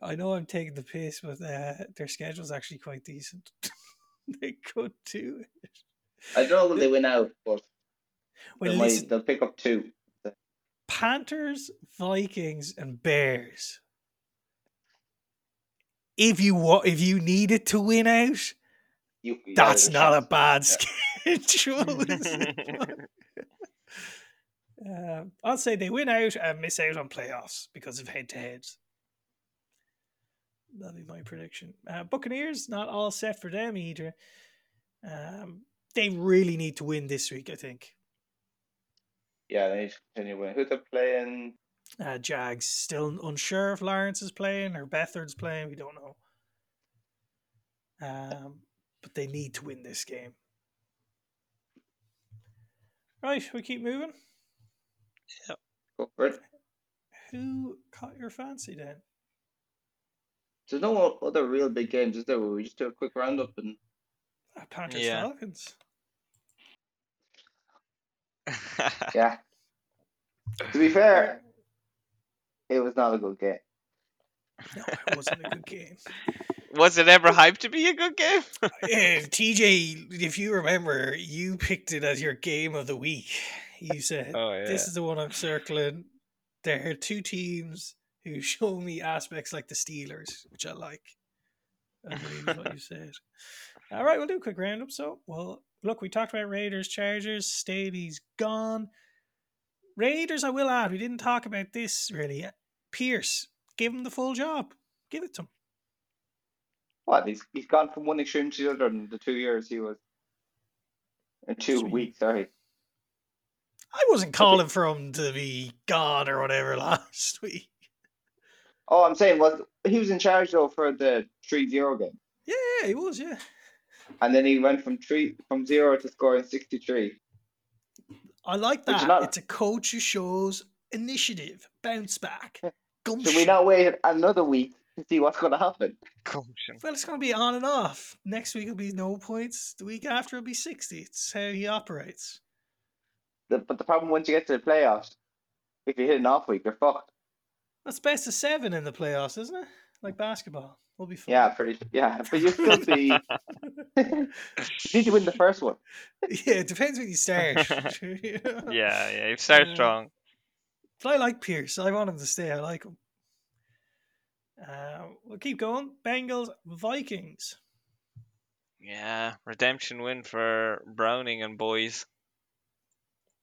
I know I'm taking the piss, but uh, their schedule's actually quite decent. [laughs] they could do it. I don't know will they win out, but Well, they might, they'll pick up two. Panthers, Vikings, and Bears. If you wa- if you needed to win out, You, yeah, that's not a bad Yeah. schedule. [laughs] [laughs] um, I'll say they win out and miss out on playoffs because of head to heads. That'll be my prediction. Uh, Buccaneers not all set for them either. Um, they really need to win this week, I think. Yeah, they need to continue winning. Who they're playing? Uh, Jags still unsure if Lawrence is playing or Beathard's playing. We don't know. Um, but they need to win this game. Right, we keep moving. Go for it. Who caught your fancy then? There's no other real big games, is there? We just do a quick roundup and Uh, Panthers Yeah. Falcons. [laughs] yeah. To be fair, it was not a good game. No, it wasn't a good game. [laughs] Was it ever hyped to be a good game? [laughs] TJ, if you remember, you picked it as your game of the week. You said, oh yeah. This is the one I'm circling. There are two teams who show me aspects like the Steelers, which I like. I believe what you [laughs] said. All right, we'll do a quick roundup. So, well, look, we talked about Raiders, Chargers. Staley's gone. Raiders, I will add, we didn't talk about this really. Pierce, give him the full job. Give it to him. What? He's he's gone from one extreme to the other in the two years he was. In two Three. weeks, sorry. I wasn't calling for him to be gone or whatever [laughs] last week. Oh, I'm saying was he was in charge though for the 3-0 game, Yeah, yeah, he was, yeah. and then he went from three from zero to scoring 63. I like that. It's a coach who shows initiative, bounce back, gumption. Should we not wait another week to see what's going to happen? Caution. Well, it's going to be on and off. Next week will be no points. The week after will be 60. It's how he operates. The, but the problem once you get to the playoffs, if you hit an off week, you're fucked. That's best of seven in the playoffs, isn't it? Like basketball. We'll be fine. Yeah, pretty. Yeah, but you still be. [laughs] you need to win the first one. yeah, it depends when you start. [laughs] [laughs] Yeah, yeah. You start Yeah. strong. But I like Pierce. I want him to stay. I like him. Uh, we'll keep going. Bengals, Vikings. Yeah, redemption win for Browning and boys.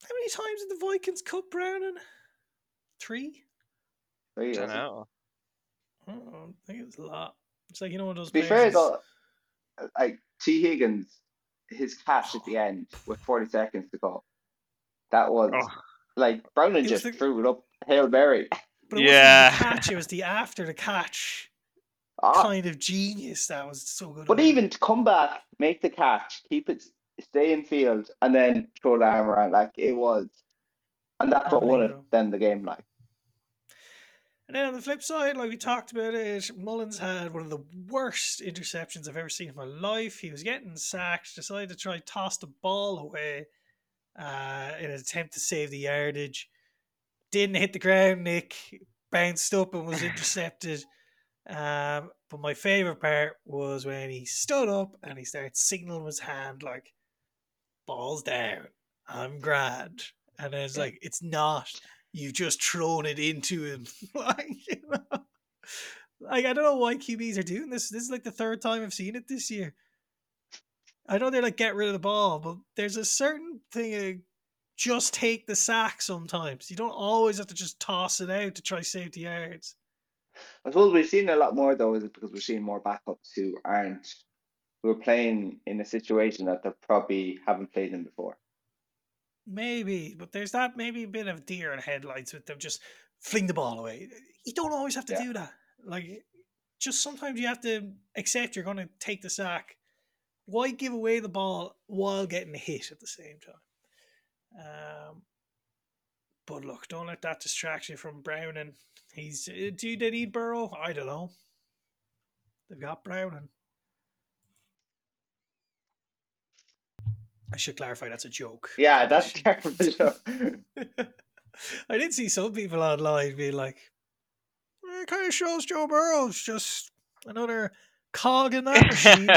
How many times did the Vikings cut Browning? Three? Three, I don't wasn't know. Oh, I think it was a lot. It's like you know one of those. To be fair though, like Tee Higgins, his catch at the end with 40 seconds to go, that was Oh. Like Browning just the- threw it up hail mary. But it Yeah. wasn't the catch; it was the after the catch Ah, kind of genius that was so good. but even to come back, make the catch, keep it, stay in field, and then throw the arm around like it was, and that's what won it. Then the game, like And then on the flip side, like we talked about it, Mullens had one of the worst interceptions I've ever seen in my life. He was getting sacked, decided to try toss the ball away uh, in an attempt to save the yardage. Didn't hit the ground, Nick. Bounced up and was [laughs] intercepted. Um, but my favorite part was when he stood up and he started signaling with his hand like, "Balls down, I'm grand." And then it's like, "It's not." you've just thrown it into him. [laughs] like, you know, like I don't know why QBs are doing this. This is like the third time I've seen it this year. I know they're like get rid of the ball, but there's a certain thing. Of just take the sack sometimes. You don't always have to just toss it out to try save the yards. I suppose we've seen a lot more though, is it because we're seeing more backups who aren't who are playing in a situation that they probably haven't played in before. Maybe, but there's that maybe a bit of deer in headlights with them just fling the ball away. You don't always have to Yeah. do that. Like, just sometimes you have to accept you're going to take the sack. Why give away the ball while getting hit at the same time? Um, but look, don't let that distract you from Browning. He's uh, do they need Burrow? I don't know. They've got Browning. I should clarify that's a joke. Yeah, [laughs] that's terrible. Joe. [laughs] I did see some people online being like, "Eh, it kind of shows Joe Burrow's just another cog in that machine.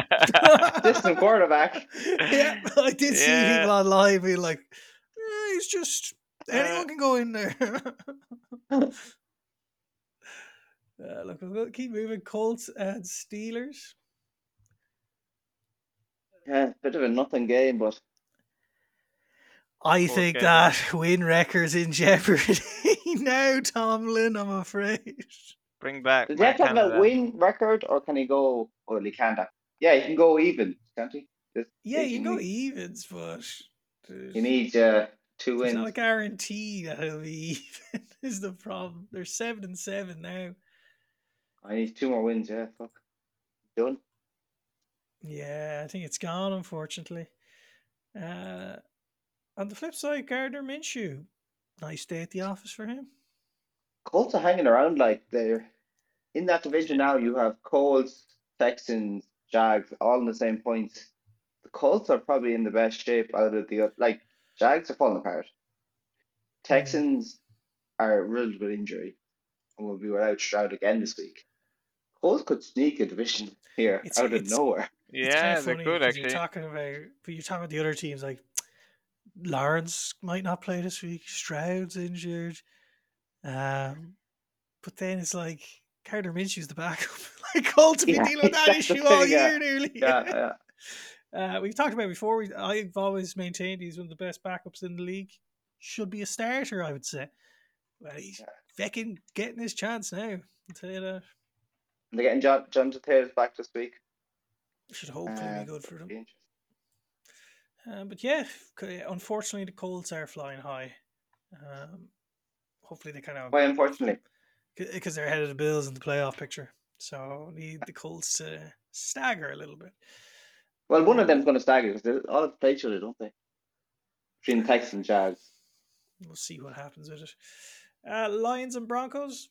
Distant quarterback. [laughs] yeah, I did see Yeah. people online being like, "Eh, he's just anyone can go in there. [laughs] uh, look, we'll go- keep moving. Colts and Steelers. Yeah, bit of a nothing game, but I Poor think game. that win record's in jeopardy [laughs] now, Tomlin. I'm afraid. Bring back. does he have to have a Canada. win record or can he go? Well, he can't. have- Yeah, he can go even, can't he? Just Yeah, you taking can go the- evens, but He needs uh, two It's not a wins. guarantee that it'll be even. [laughs] Is the problem? They're seven and seven now. I need two more wins. Yeah, fuck. Done. Yeah, I think it's gone, unfortunately. Uh, on the flip side, Gardner Minshew, nice day at the office for him. Colts are hanging around like they're in that division now. You have Colts, Texans, Jags, all in the same points. The Colts are probably in the best shape out of the oth- like Jags are falling apart. Texans are riddled with injury and will be without Stroud again this week. Colts could sneak a division here It's- out of it's- nowhere. It's Yeah, kinda they're funny actually. You're talking about, but you're talking about the other teams like Lawrence might not play this week. Stroud's injured. Um, but then it's like Gardner Minshew's the backup. [laughs] like Colts have been Yeah, dealing with that issue all thing, [laughs] yeah. year nearly. Yeah, yeah. [laughs] Uh, we've talked about it before. We, I've always maintained he's one of the best backups in the league. Should be a starter, I would say. Well, he's Yeah. fecking getting his chance now. I'll tell you that. They're getting Jonathan Taylor back this week. Should hopefully Uh, be good for them. be. Um, but yeah, unfortunately, the Colts are flying high. Um, hopefully, they kind of Why, unfortunately? because they're ahead of the Bills in the playoff picture. So need the Colts to stagger a little bit. Well, one of them's going to stagger because they all have to play each other, don't they? Between Texans and Jags. We'll see what happens with it. Uh, Lions and Broncos.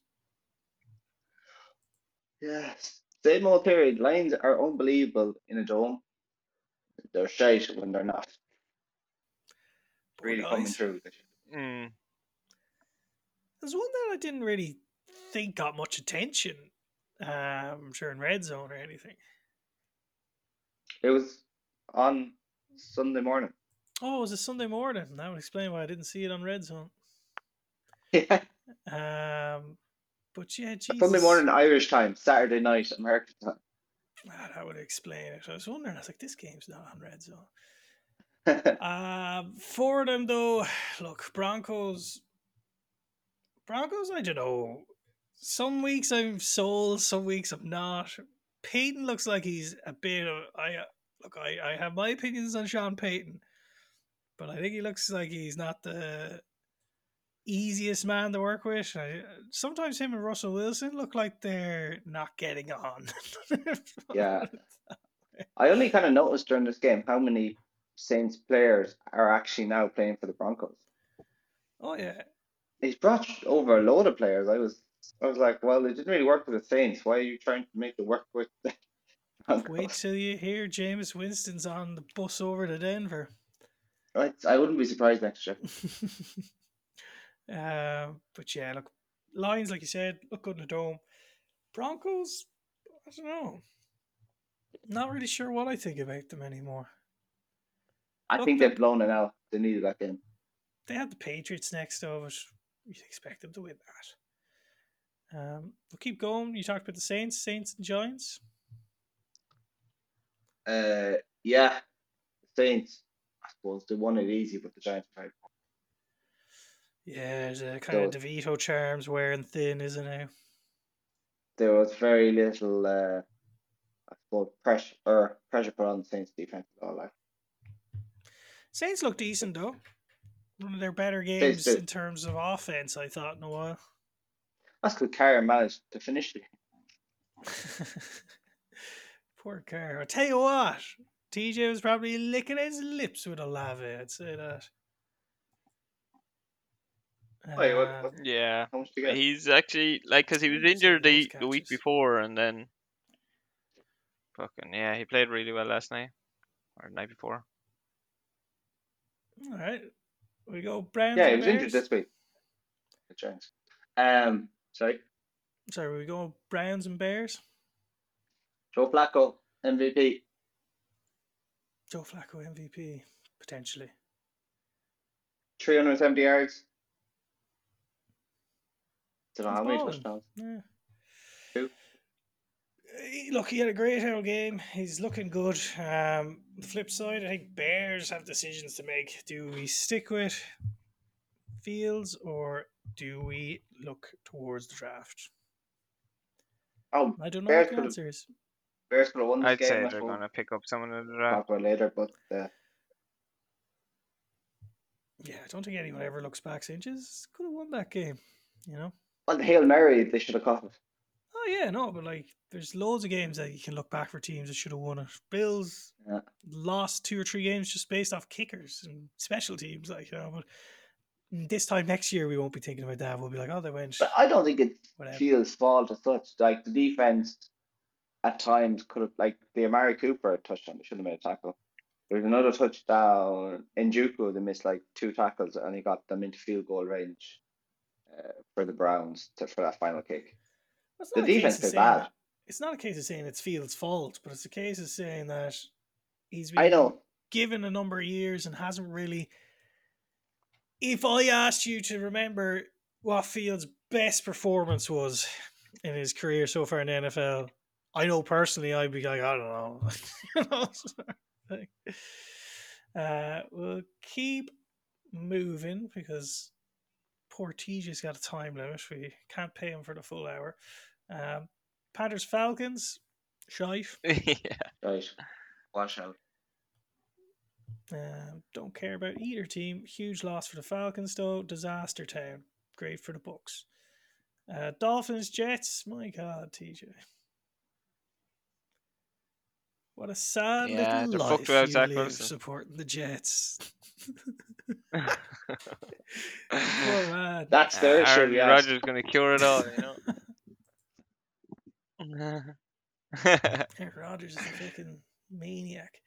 Yes. Same old theory. Lions are unbelievable in a dome. They're shite when they're not. Poor Really coming through. Mm. There's one that I didn't really think got much attention. Um, I'm sure in red zone or anything. It was on Sunday morning. Oh, it was a Sunday morning. That would explain why I didn't see it on red zone. Yeah. Um, but yeah, Jesus. Sunday morning Irish time, Saturday night American time. Ah, that would explain it. I was wondering. I was like, this game's not on red zone. [laughs] Um, for them though, [sighs] look, Broncos. Broncos, I don't know. Some weeks I'm sold, some weeks I'm not. Payton looks like he's a bit of. I look, I, I have my opinions on Sean Payton, but I think he looks like he's not the easiest man to work with. I, sometimes him and Russell Wilson look like they're not getting on. [laughs] Yeah. I only kind of noticed during this game how many Saints players are actually now playing for the Broncos. Oh yeah. He's brought over a load of players. I was I was like, well, it didn't really work with the Saints. Why are you trying to make it work with [laughs] Wait till you hear Jameis Winston's on the bus over to Denver. Right, I wouldn't be surprised next year. um, [laughs] but yeah, look, Lions, like you said, look good in the dome. Broncos, I don't know. Not really sure what I think about them anymore. I Look, think they've blown it out. They needed that game. They had the Patriots next, though, but you'd expect them to win that. Um, we'll keep going. You talked about the Saints, Saints and Giants. Uh, yeah, Saints. I suppose they won it easy, but the Giants tried. Yeah, the kind of DeVito charms wearing thin, isn't it? There was very little, uh, I suppose, pressure or pressure put on the Saints defense at all. Like. Saints look decent though. One of their better games they- in terms of offense, I thought in a while. That's good. Carr managed to finish the [laughs] Poor Carr. I tell you what, TJ was probably licking his lips with a lava. I'd say that. Wait, what- Uh, what- Yeah. How much do you get? He's actually like because he was injured the, the week before and then fucking yeah he played really well last night or the night before. all right, we go Browns. Yeah, he was injured this week. The Giants. Um, sorry, Sorry, we go Browns and Bears. Joe Flacco MVP. Joe Flacco MVP potentially. 370 yards. Don't know how many touchdowns. Yeah. Look, he had a great whole game. He's looking good. Um, flip side, I think Bears have decisions to make. Do we stick with Fields or do we look towards the draft? Oh, I don't know Bears what the could've- answer is. Bears could have won this I'd game. say they're gonna pick up someone in the Talk draft. about later, but uh, Yeah, I don't think anyone ever looks back saying, just could have won that game. You know? well, the Hail Mary, they should have caught it. Oh yeah, no, but like there's loads of games that you can look back for teams that should have won it. Bills Yeah. lost two or three games just based off kickers and special teams, like you know. But this time next year, we won't be thinking about that. We'll be like, oh, they went. But I don't think it Whatever. Fields' fault as such. Like the defense at times could have like the Amari Cooper touchdown, they shouldn't have made a tackle. There's another touchdown Njoku, they missed like two tackles and he got them into field goal range uh, for the Browns to, for that final kick. It's The not a case defense of saying bad. that- It's not a case of saying it's Fields' fault, but it's a case of saying that he's I been know. given a number of years and hasn't really. If I asked you to remember what Fields' best performance was in his career so far in the NFL, I know personally I'd be like, I don't know. [laughs] You know, sort of thing. uh, we'll keep moving because poor TJ's got a time limit. We can't pay him for the full hour. Um, Panthers Falcons, shite. [laughs] yeah. Right. Wash out. Um, don't care about either team. Huge loss for the Falcons, though. Disaster town. Great for the Bucks. Uh, Dolphins, Jets. My God, TJ. What a sad Yeah, little they're life fucked you Zach live Wilson. supporting the Jets. [laughs] [laughs] Poor man. That's their issue, Aaron yes. Rodgers gonna cure it all, you know. [laughs] Aaron Rodgers is a fucking maniac.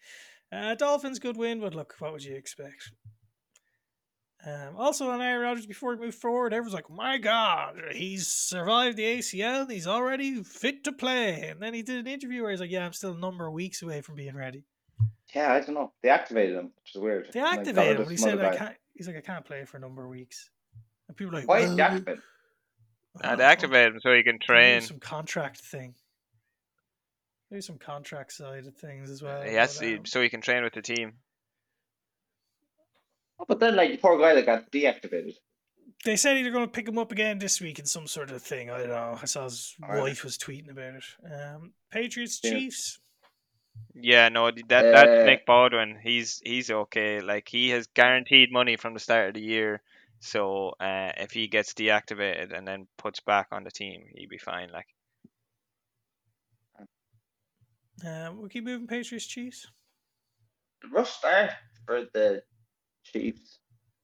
Uh, Dolphins, good win, but look, what would you expect? Um, also on Aaron Rodgers, before he moved forward, everyone's like, "My God, he's survived the ACL. and He's already fit to play." And then he did an interview where he's like, "Yeah, I'm still a number of weeks away from being ready." Yeah, I don't know. They activated him, which is weird. They And, like, activated him, but he some said, "I can't." He's like, "I can't play for a number of weeks." And people are like, Why well, deactivate him? Nah, they oh, activate him so he can maybe train. Some contract thing. Maybe some contract side of things as well. He has but, um, so he can train with the team. Oh, But then, like, the poor guy that got deactivated. They said they're going to pick him up again this week in some sort of thing. I don't know. I saw his Alright. wife was tweeting about it. Um, Patriots, Yeah. Chiefs. Yeah, no, th- that that's Uh, Nick Bawden. He's he's okay. Like he has guaranteed money from the start of the year. So uh, if he gets deactivated and then puts back on the team, he'd be fine. Like Um, we'll keep moving. Patriots, Chiefs. the rough start for the Chiefs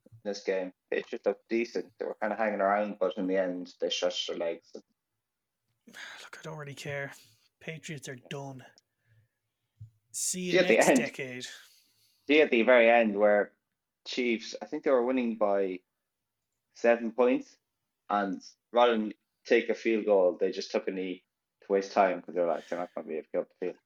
in this game. Patriots looked decent. They were kind of hanging around, but in the end, they stretched their legs. [sighs] Look, I don't really care. Patriots are done. See See, you at the next end- decade. See at the very end where Chiefs, I think they were winning by seven points, and rather than take a field goal, they just took a knee to waste time because they're like they're not going to be able to get up the field.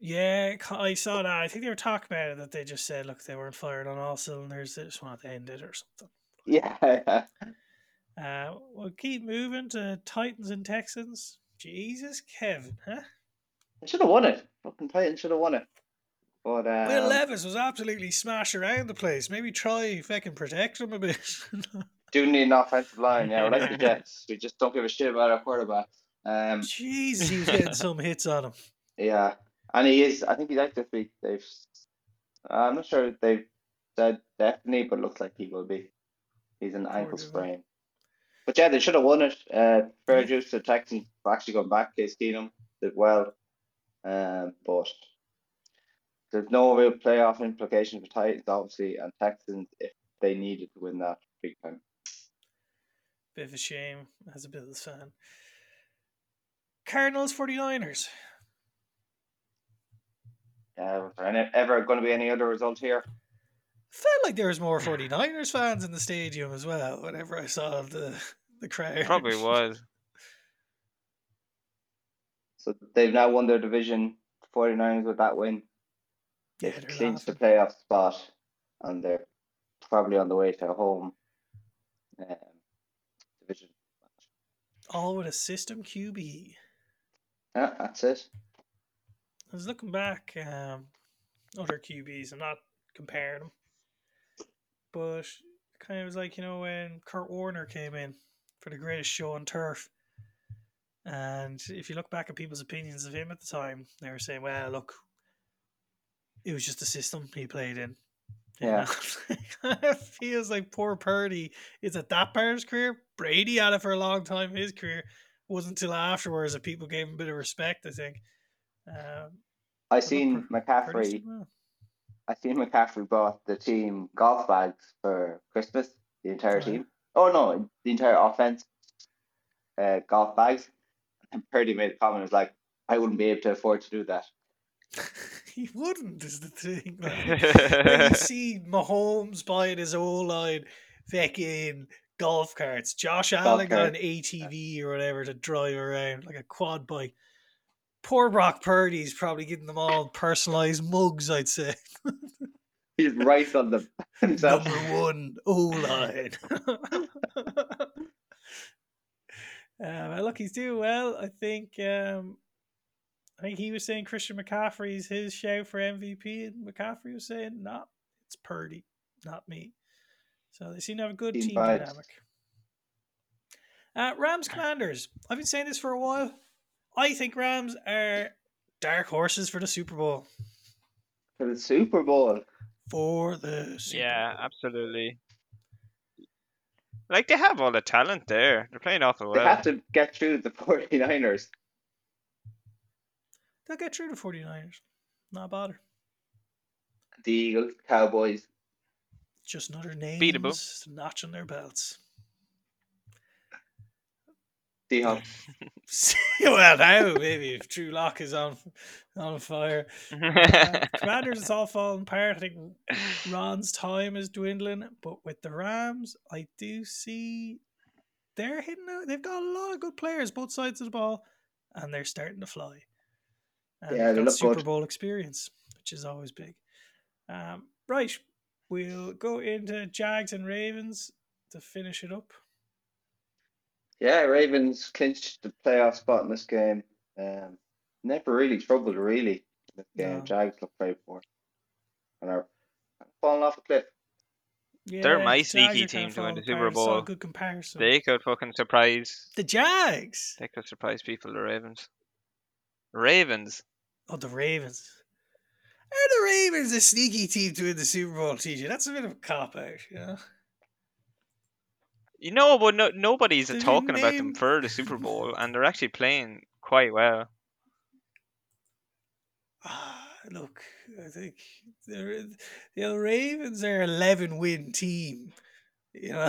Yeah, I saw that. I think they were talking about it that they just said, look, they weren't fired on all cylinders. They just wanted to end it or something. Yeah, [laughs] Uh, we'll keep moving to Titans and Texans. Jesus, Kevin, huh? they should have won it. Fucking Titans should have won it. But um, Will Levis was absolutely smashed around the place. Maybe try fucking protect him a bit. [laughs] do need an offensive line. Yeah, we're like the [laughs] Jets. We just don't give a shit about our quarterback. Um, Jeez, he was getting some hits on him. [laughs] Yeah, and he is. I think he's out this week. They've. I'm not sure if they've said definitely, but looks like he will be. He's an ankle sprain. But yeah, they should have won it. Uh, fair Yeah. juice to Texans for actually going back. Case Keenum did well, um, but there's no real playoff implication for Titans, obviously, and Texans if they needed to win that big time. Bit of a shame as a Bills fan. Cardinals 49ers. Yeah, was there any, ever going to be any other result here? Felt like there was more 49ers fans in the stadium as well whenever I saw the the crowd. probably was. So they've now won their division. 49ers with that win. Yeah, They've they're clinched the playoff spot, and they're probably on the way to home um, division. All with a system QB. Yeah, that's it. I was looking back, um, other QBs. I'm not comparing them, but kind of was like you know when Kurt Warner came in for the greatest show on turf, and if you look back at people's opinions of him at the time, they were saying, "Well, look, it was just the system he played in." Yeah. [laughs] it feels like poor Purdy is at that part of his career. Brady had it for a long time in his career. wasn't until afterwards that people gave him a bit of respect. I think. Um, I seen pretty McCaffrey. well. I seen McCaffrey bought the team golf bags for Christmas. The entire Right. team. Oh no, the entire offense. Uh, golf bags. And Purdy made a comment. Was like, I wouldn't be able to afford to do that. [laughs] he wouldn't is the thing. Like, [laughs] when you see Mahomes buying his whole line fucking golf carts, Josh Allen got an. ATV or whatever to drive around like a quad bike. Poor Brock Purdy's probably getting them all personalized mugs, I'd say. [laughs] He's right on the [laughs] [laughs] himself. Number one O line. um, look, he's doing well. I think. Um, I think he was saying Christian McCaffrey's his show for MVP, and McCaffrey was saying, "No, it's Purdy, not me." So they seem to have a good Team team dynamic. Uh, Rams Commanders. I've been saying this for a while. I think Rams are dark horses for the Super Bowl. For the Super Bowl. For the Super yeah, Bowl. absolutely. Like they have all the talent there. They're playing awful well. They have to get through the [laughs] 49ers. They'll get through the 49ers. Not a bother. The Eagles, Cowboys. Just another name Beatable. to notch on their belts. Seahawks. [laughs] [laughs] well, now maybe if Drew Lock is on on fire. Uh, [laughs] Commanders, it's all falling apart. I think Ron's time is dwindling, but with the Rams, I do see they're hitting out. They've got a lot of good players, both sides of the ball, and they're starting to fly. And Yeah, they've look Super good. Bowl experience, which is always big. Um, right, we'll go into Jags and Ravens to finish it up. Yeah, Ravens clinched the playoff spot in this game. Um, never really troubled, really. in This game, No. Jags look very poor. And are falling off a cliff. They're my Jags sneaky are kinda team to win the Super apart. It's Bowl. good comparison. they could fucking surprise. the Jags. They could surprise people. The Ravens. Ravens. Oh, the Ravens. Are the Ravens a sneaky team to win the Super Bowl, TJ? That's a bit of a cop out, you know? You know, but no, nobody's Did talking about them for the Super Bowl, and they're actually playing quite well. [sighs] Ah, look, I think they're, the Ravens are 11 win team. You know,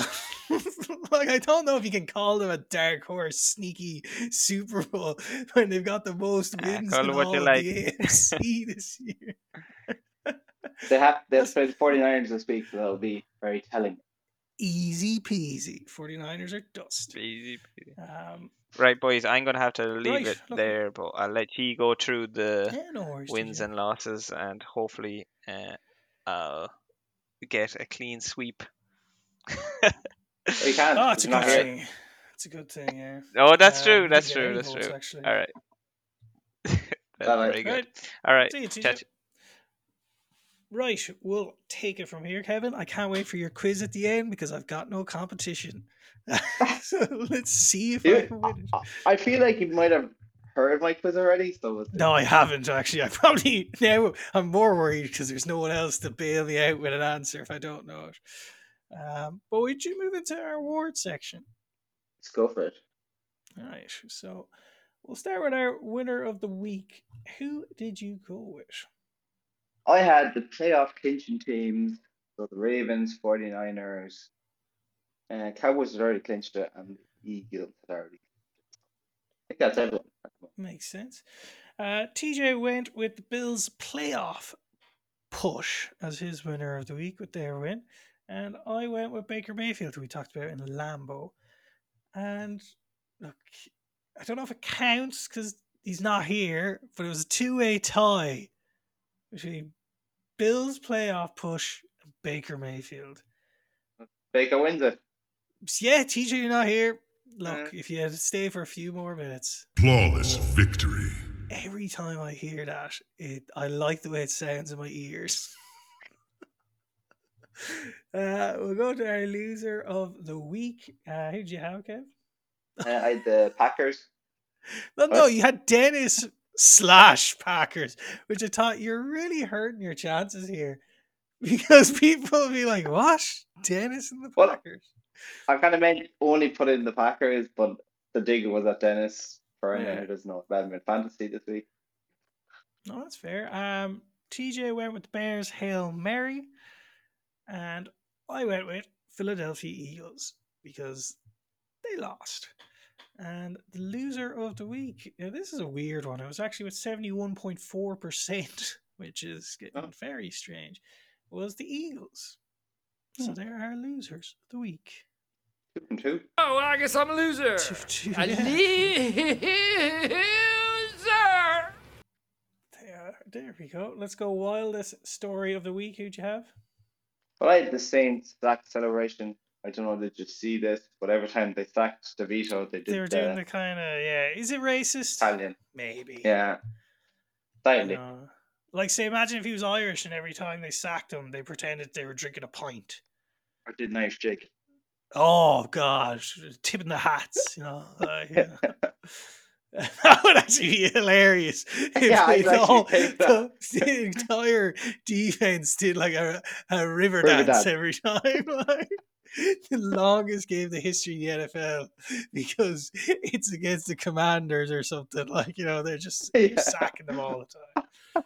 [laughs] like I don't know if you can call them a dark horse, sneaky Super Bowl [laughs] when they've got the most wins call in it what all you of like. the AFC [laughs] this year. They have they That's- play the 49ers this week, so that'll be very telling. Easy peasy. 49ers are dust. Easy. peasy. Um, Right, boys, I'm gonna have to leave Right, it look- there, but I'll let you go through the yeah, no worries. wins and losses, and hopefully, uh, I'll get a clean sweep. [laughs] You can't. Oh, it's a good here. thing. It's a good thing, yeah. oh, that's Um, true. That's true. That's votes, true. Actually. All right. [laughs] That's Bye-bye. very good. Right. All right. See you, TJ. Chat- Right, we'll take it from here, Kevin. I can't wait for your quiz at the end because I've got no competition. so [laughs] let's see if I can win it. I- I feel like you might have heard my quiz already, so No, I haven't actually. I probably now I'm more worried because there's no one else to bail me out with an answer if I don't know it. Um, but we you move into our award section? let's go for it. All right, so we'll start with our winner of the week. Who did you go with? I had the playoff clinching teams, so the Ravens, 49ers, uh, Cowboys had already clinched it, and the Eagles had already. I think that's everyone. Makes sense. Uh, TJ went with the Bills' playoff push as his winner of the week with their win. And I went with Baker Mayfield, who we talked about in Lambeau. And look, I don't know if it counts because he's not here, but it was a two way tie between Bills' playoff push and Baker Mayfield. Baker wins it. Yeah, TJ, you're not here. Look, Uh. if you had to stay for a few more minutes, Flawless victory. every time I hear that, it I like the way it sounds in my ears. [laughs] [laughs] uh, we'll go to our loser of the week. Uh, who did you have, Kev? Uh, I had the Packers. [laughs] No, no, you had Dennis slash Packers, which I thought you're really hurting your chances here [laughs] because people will be like, "What, Dennis and the Well, Packers?" I kind of meant only put in the Packers, but the dig was at Dennis for anyone Yeah. who doesn't know Batman fantasy this week. No, that's fair. Um, TJ went with the Bears Hail Mary, and I went with Philadelphia Eagles because they lost. And the loser of the week, now this is a weird one. It was actually with 71.4%, [laughs] which is getting Oh. very strange, was the Eagles. So Hmm. they're our losers of the week. Two and two. Oh, I guess I'm a loser. Two- two, A yeah. loser. There, there we go. Let's go wildest story of the week. Who'd you have? Well, I had the Saints sack celebration. I don't know did you see this, but every time they sacked DeVito, they did They were the doing the kind of, yeah. Is it racist? Italian. Maybe. Yeah. Slightly. Like, say, imagine if he was Irish and every time they sacked him, they pretended they were drinking a pint. I did Irish jig. Oh, God. Tipping the hats, you know. like, yeah. [laughs] [laughs] that would actually be hilarious. [laughs] If Yeah, they all- take the, [laughs] the entire defense did like a, a river, River dance dance. every time. Like, the longest game in the history of the NFL because it's against the commanders or something. Like, you know, they're just Yeah. sacking them all the time.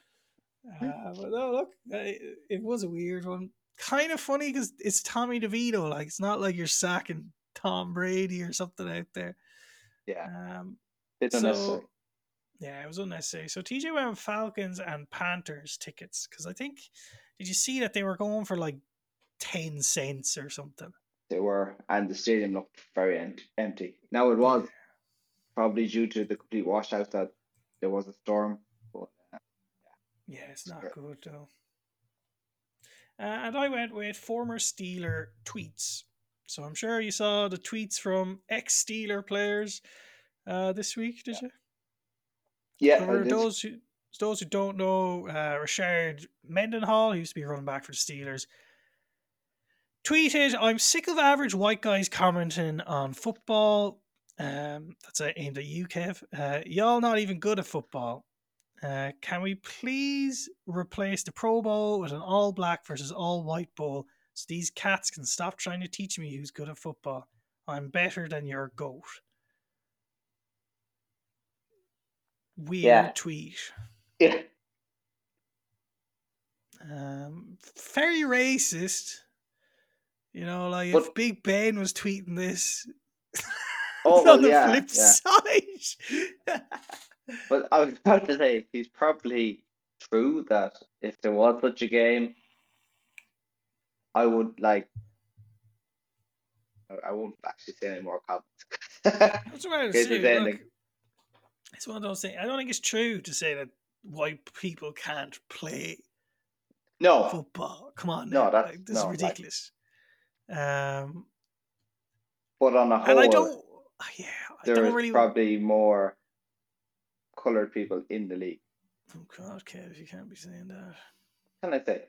Uh, but no, look, uh, it, it was a weird one. Kind of funny because it's Tommy DeVito. Like, it's not like you're sacking Tom Brady or something out there. Yeah. Um, Bit unnecessary. so, yeah, it was unnecessary. So TJ went with Falcons and Panthers tickets because I think did you see that they were going for like ten cents or something? They were, and the stadium looked very empty. Now it was probably due to the complete washout that there was a storm. But uh, Yeah, it's not Sure. good though. Uh, and I went with former Steeler tweets. So I'm sure you saw the tweets from ex Steeler players uh, this week, did you? yeah, For those who those who don't know, uh, Rashard Mendenhall, who used to be running back for the Steelers, tweeted, "I'm sick of average white guys commenting on football." Um, that's aimed at you, Kev. Uh, y'all not even good at football. Uh, can we please replace the Pro Bowl with an all black versus all white bowl so these cats can stop trying to teach me who's good at football? I'm better than your goat. Weird Yeah. tweet. Yeah, Um, very racist. You know, like if Big Ben was tweeting this [laughs] Oh, on well, the yeah, flip yeah. side. [laughs] But I was about to say he's probably true that if there was such a game, I would like. I- I won't actually say any more comments. [laughs] That's what I was saying. Look. It's one of those things. I don't think it's true to say that white people can't play no, football. Come on, No, now. that's- like, this no, is like- ridiculous. Um, but on a whole, and I don't. Yeah, I don't is really. probably more colored people in the league. Oh God, Kev, you can't be saying that. Can I say?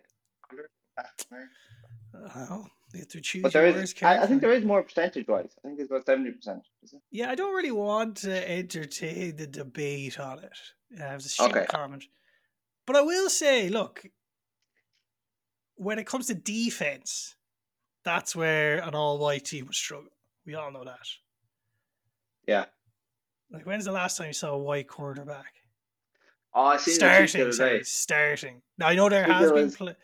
Oh, you have to choose But there is. I, I think there is more percentage wise. I think it's about seventy percent. Yeah, I don't really want to entertain the debate on it. Yeah, it was a short Okay. comment. But I will say, look, when it comes to defense, that's where an all white team would struggle. We all know that. Yeah. Like, when's the last time you saw a white quarterback? Oh, I seen the the Starting, sorry, starting. Now I know there has been pl-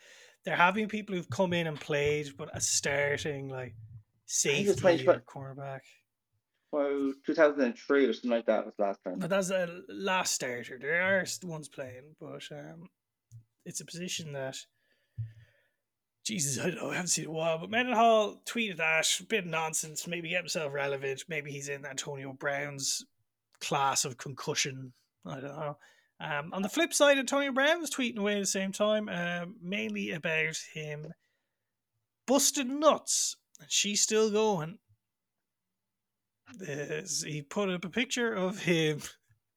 there have been people who've come in and played, but a starting like safety 20 or cornerback. Well, two thousand and three or something like that was last time. But that's a last starter. There are ones playing, but um, it's a position that. Jesus, I don't know. I haven't seen it in a while. But Mendenhall tweeted that. Bit of nonsense. Maybe get himself relevant. Maybe he's in Antonio Brown's class of concussion. I don't know. Um, on the flip side, Antonio Brown was tweeting away at the same time, um, mainly about him busted nuts. And she's still going. There's- he put up a picture of him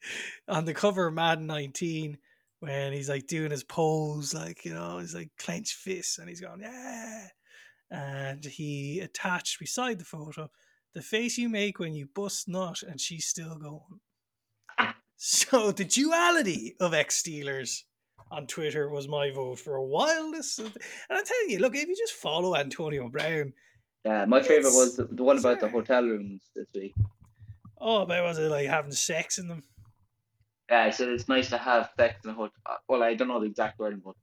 [laughs] on the cover of Madden 19 when he's like doing his pose, like, you know, he's like clenched fists and he's going, yeah. And he attached beside the photo the face you make when you bust nut and she's still going. So [laughs] the duality of ex Steelers on Twitter was my vote for a of- And I'm telling you, look, if you just follow Antonio Brown, Yeah, my favorite was the, the one about the hotel rooms this week. Oh, but was it like having sex in them? Yeah, I said it's nice to have sex in a hotel. Well, I don't know the exact word, but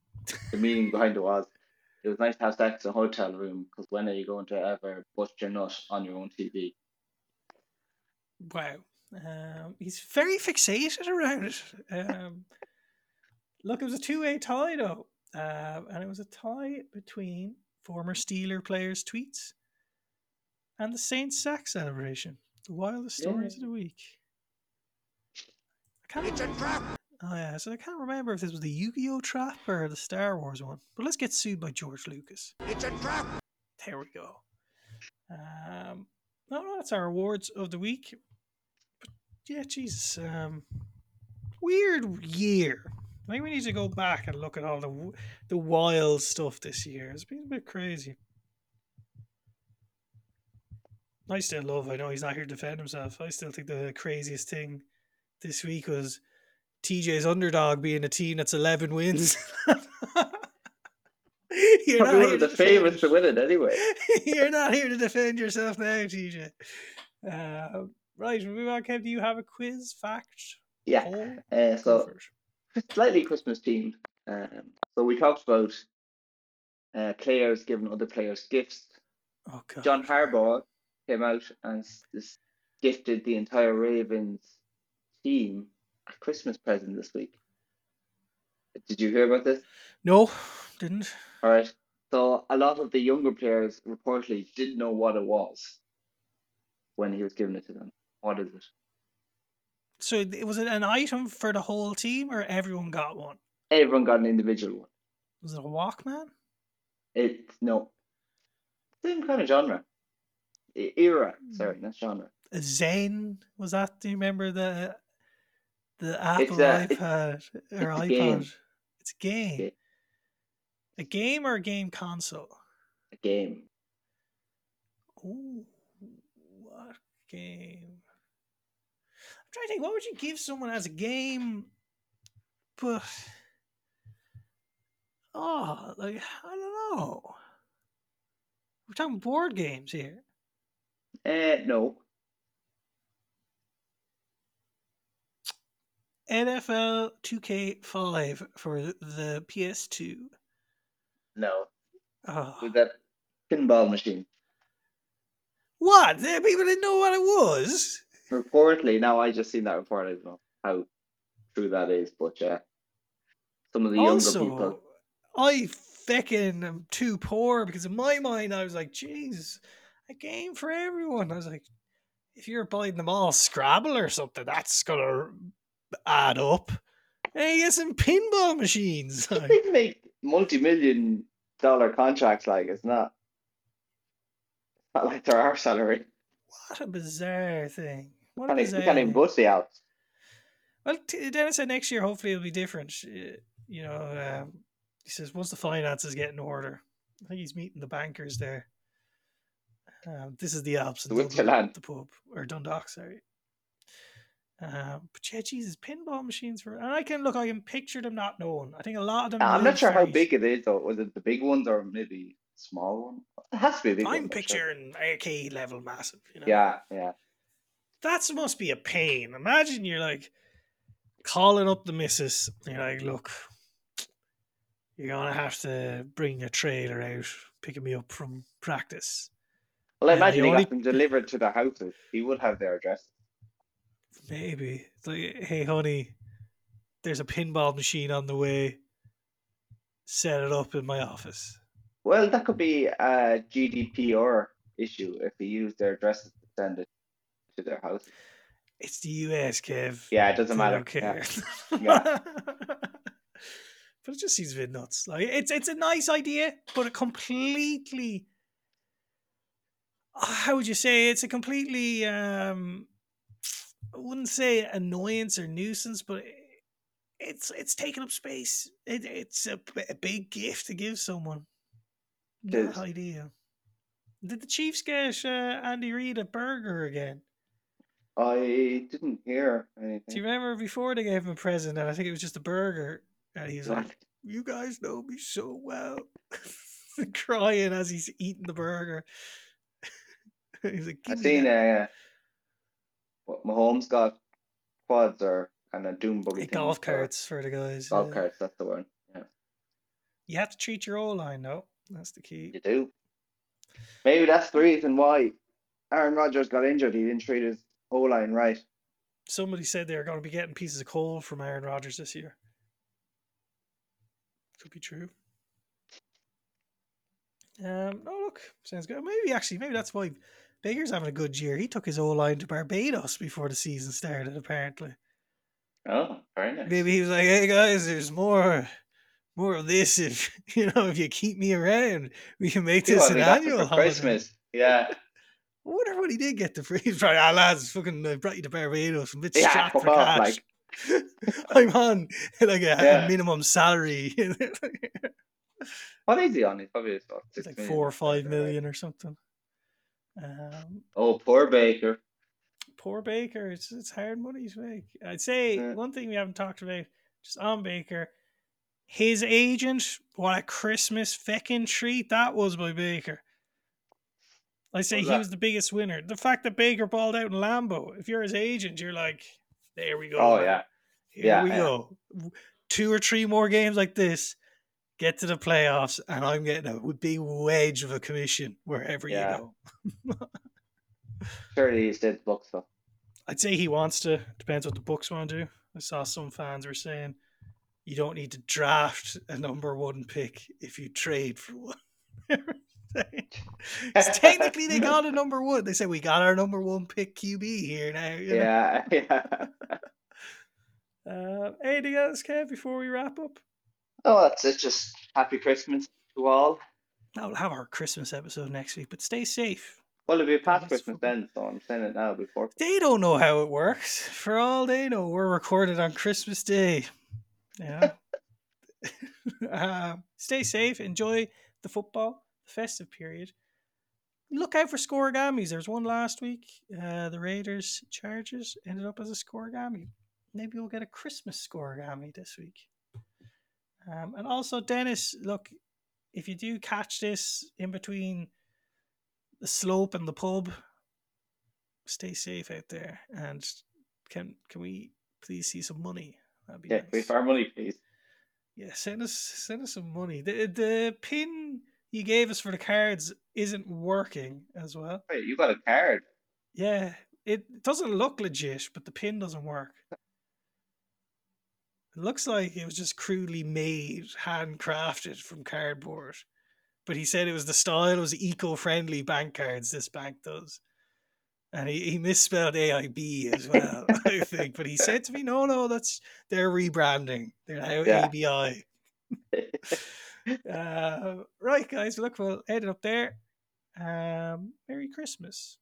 the meaning behind it was it was nice to have sex in a hotel room because when are you going to ever bust your nut on your own TV? Wow. Um, he's very fixated around it. Um, look, it was a two-way tie though, uh, and it was a tie between former Steeler players' tweets and the Saints sack celebration. The wildest stories of the week. I can't It's a trap. Oh yeah, so I can't remember if this was the Yu-Gi-Oh trap or the Star Wars one. But let's get sued by George Lucas. It's a trap. There we go. Um, no, no, that's our awards of the week. Yeah, Jesus, um, weird year. I think we need to go back and look at all the the wild stuff this year. It's been a bit crazy. I still love. I know he's not here to defend himself. I still think the craziest thing this week was TJ's underdog being a team that's eleven wins. [laughs] You're Probably one of the favourites to win it anyway. [laughs] You're not here to defend yourself now, TJ. Uh, right, we move on. Kev, do you have a quiz fact? Yeah. Uh, so slightly Christmas themed. Um, so we talked about uh, players giving other players gifts. Oh god. John Harbaugh came out and gifted the entire Ravens team a Christmas present this week. Did you hear about this? No, didn't. All right. So a lot of the younger players reportedly didn't know what it was when he was giving it to them. What is it? So it- was it an item for the whole team, or everyone got one? Everyone got an individual one. Was it a Walkman? It's no same kind of genre. E- Era, hmm. sorry, not genre. A Zen? Was that? Do you remember the the uh, Apple a- it's- iPad or it's a iPod? game. It's a game. Ga- A game or a game console? A game. Ooh, what game? Trying to think. What would you give someone as a game? But oh, like I don't know. We're talking board games here. Uh, no. NFL 2K5 for the PS2. No. Oh. With that pinball machine. What? People didn't know what it was. Reportedly, now I just seen that report. I don't know how true that is, but yeah. Some of the younger also, people. I feckin' am too poor because in my mind I was like, Jesus, a game for everyone. I was like, if you're buying them all Scrabble or something, that's gonna add up. You get some pinball machines. like, They make multi-million dollar contracts. Like it's not. It's not like they're our salary. what a bizarre thing. What even- bizarre. we bust the Alps. Well, t- Dennis said next year hopefully it'll be different. Uh, You know, um, he says once the finances get in order, I think he's meeting the bankers there. Um, this is the Alps The Dublin, Winterland. the pub or Dundalk, sorry. Um, but yeah, Jesus, pinball machines for, and I can look, I can picture them not knowing. I think a lot of them. I'm not sure how big it is though. Was it the big ones or maybe small one? It has to be a big. I'm sure. picturing arcade level massive. You know? Yeah, yeah. That must be a pain. Imagine you're like calling up the missus. And you're like, look, you're gonna have to bring a trailer out, picking me up from practice. Well, I imagine he only- got them delivered to the houses. He would have their address. Maybe it's like, hey, honey, there's a pinball machine on the way. Set it up in my office. Well, that could be a GDPR issue if he used their addresses to send it to their house. It's the US, Kev. Yeah, it doesn't They matter. care. Yeah. [laughs] but it just seems a bit nuts. Like it's it's a nice idea, but it completely how would you say it's a completely um I wouldn't say annoyance or nuisance, but it's it's taking up space. It, it's a big gift to give someone. Is. idea. Did the Chiefs get uh, Andy Reid a burger again? I didn't hear anything. Do you remember before they gave him a present and I think it was just a burger and he's like, You guys know me so well [laughs] crying as he's eating the burger. [laughs] he's like, I've "Give me seen that." a, what Mahomes got quads or kind of doom buggy golf carts for the guys. Golf yeah. carts, that's the one. Yeah, You have to treat your O line though. That's the key. you do. Maybe that's the reason why Aaron Rodgers got injured. He didn't treat his O line right. Somebody said they're going to be getting pieces of coal from Aaron Rodgers this year. Could be true. Um, oh look, sounds good. Maybe actually, maybe that's why Baker's having a good year. He took his O line to Barbados before the season started. Apparently, Oh, very nice. maybe he was like, "Hey guys, there's more, more of this. If [laughs] you know, if you keep me around, we can make this what an we got for annual holiday." Christmas. Yeah, I wonder what he did get the free. [laughs] He's probably, ah, lads, fucking uh, brought you to Barbados. I'm a bit Yeah, strapped for off, cash. [laughs] I'm on [laughs] like a, a minimum salary. what is he on? He's probably like million four or five right? million or something. Um, Oh, poor Baker. poor Baker. It's it's hard money to make. I'd say Yeah. one thing we haven't talked about just on Baker. His agent, what a Christmas feckin' treat that was by Baker. I say was he that? was the biggest winner. The fact that Baker balled out in Lambeau. If you're his agent, you're like, there we go. Oh man. yeah, Here Yeah, we yeah. go. Two or three more games like this, get to the playoffs, and I'm getting a big wedge of a commission wherever Yeah. you go. surely he's dead Bucs though. [laughs] I'd say he wants to. Depends what the Bucs want to do. I saw some fans were saying you don't need to draft a number one pick if you trade for one. [laughs] It's technically they got a [laughs] number one. They say we got our number one pick QB here now. you know? Yeah, [laughs] yeah. Uh, anything else, Kev, before we wrap up? Oh, that's it. Just happy Christmas to all. We'll have our Christmas episode next week, but stay safe. Well, it'll be past That's Christmas then, so I'm saying it now before. They don't know how it works. For all they know, we're recorded on Christmas Day. Yeah. [laughs] um, stay safe. Enjoy the football, festive period. Look out for scorigamis. There was one last week. Uh, the Raiders Chargers ended up as a scorigami. Maybe we'll get a Christmas scorigami this week. Um, and also, Dennis, look, if you do catch this in between the slope and the pub, stay safe out there. And can can we please see some money? That'd be Yeah, nice. wait for our money, please. Yeah, send us send us some money. The the pin you gave us for the cards isn't working as well. Wait, you got a card? Yeah, it doesn't look legit, but the pin doesn't work. It looks like it was just crudely made, handcrafted from cardboard. But he said it was the style, it was eco-friendly bank cards. This bank does, and he, he misspelled AIB as well, [laughs] I think. But he said to me, "No, no, that's they're rebranding. They're now Yeah. ABI." [laughs] Uh, right, guys. Look, we'll end it up there. Um, Merry Christmas,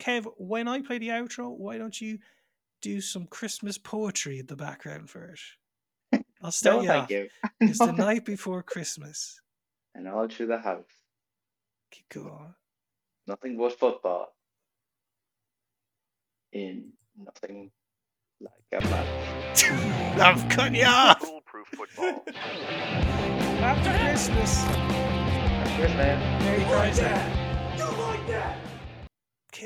Kev. When I play the outro, why don't you do some Christmas poetry in the background for it? [laughs] I'll start no, you thank off. you. [laughs] It's the night before Christmas. and all through the house, Keep going. nothing but football. In nothing like a man. [laughs] I'm cutting you off. Foolproof football. After Christmas. Man. Merry Christmas.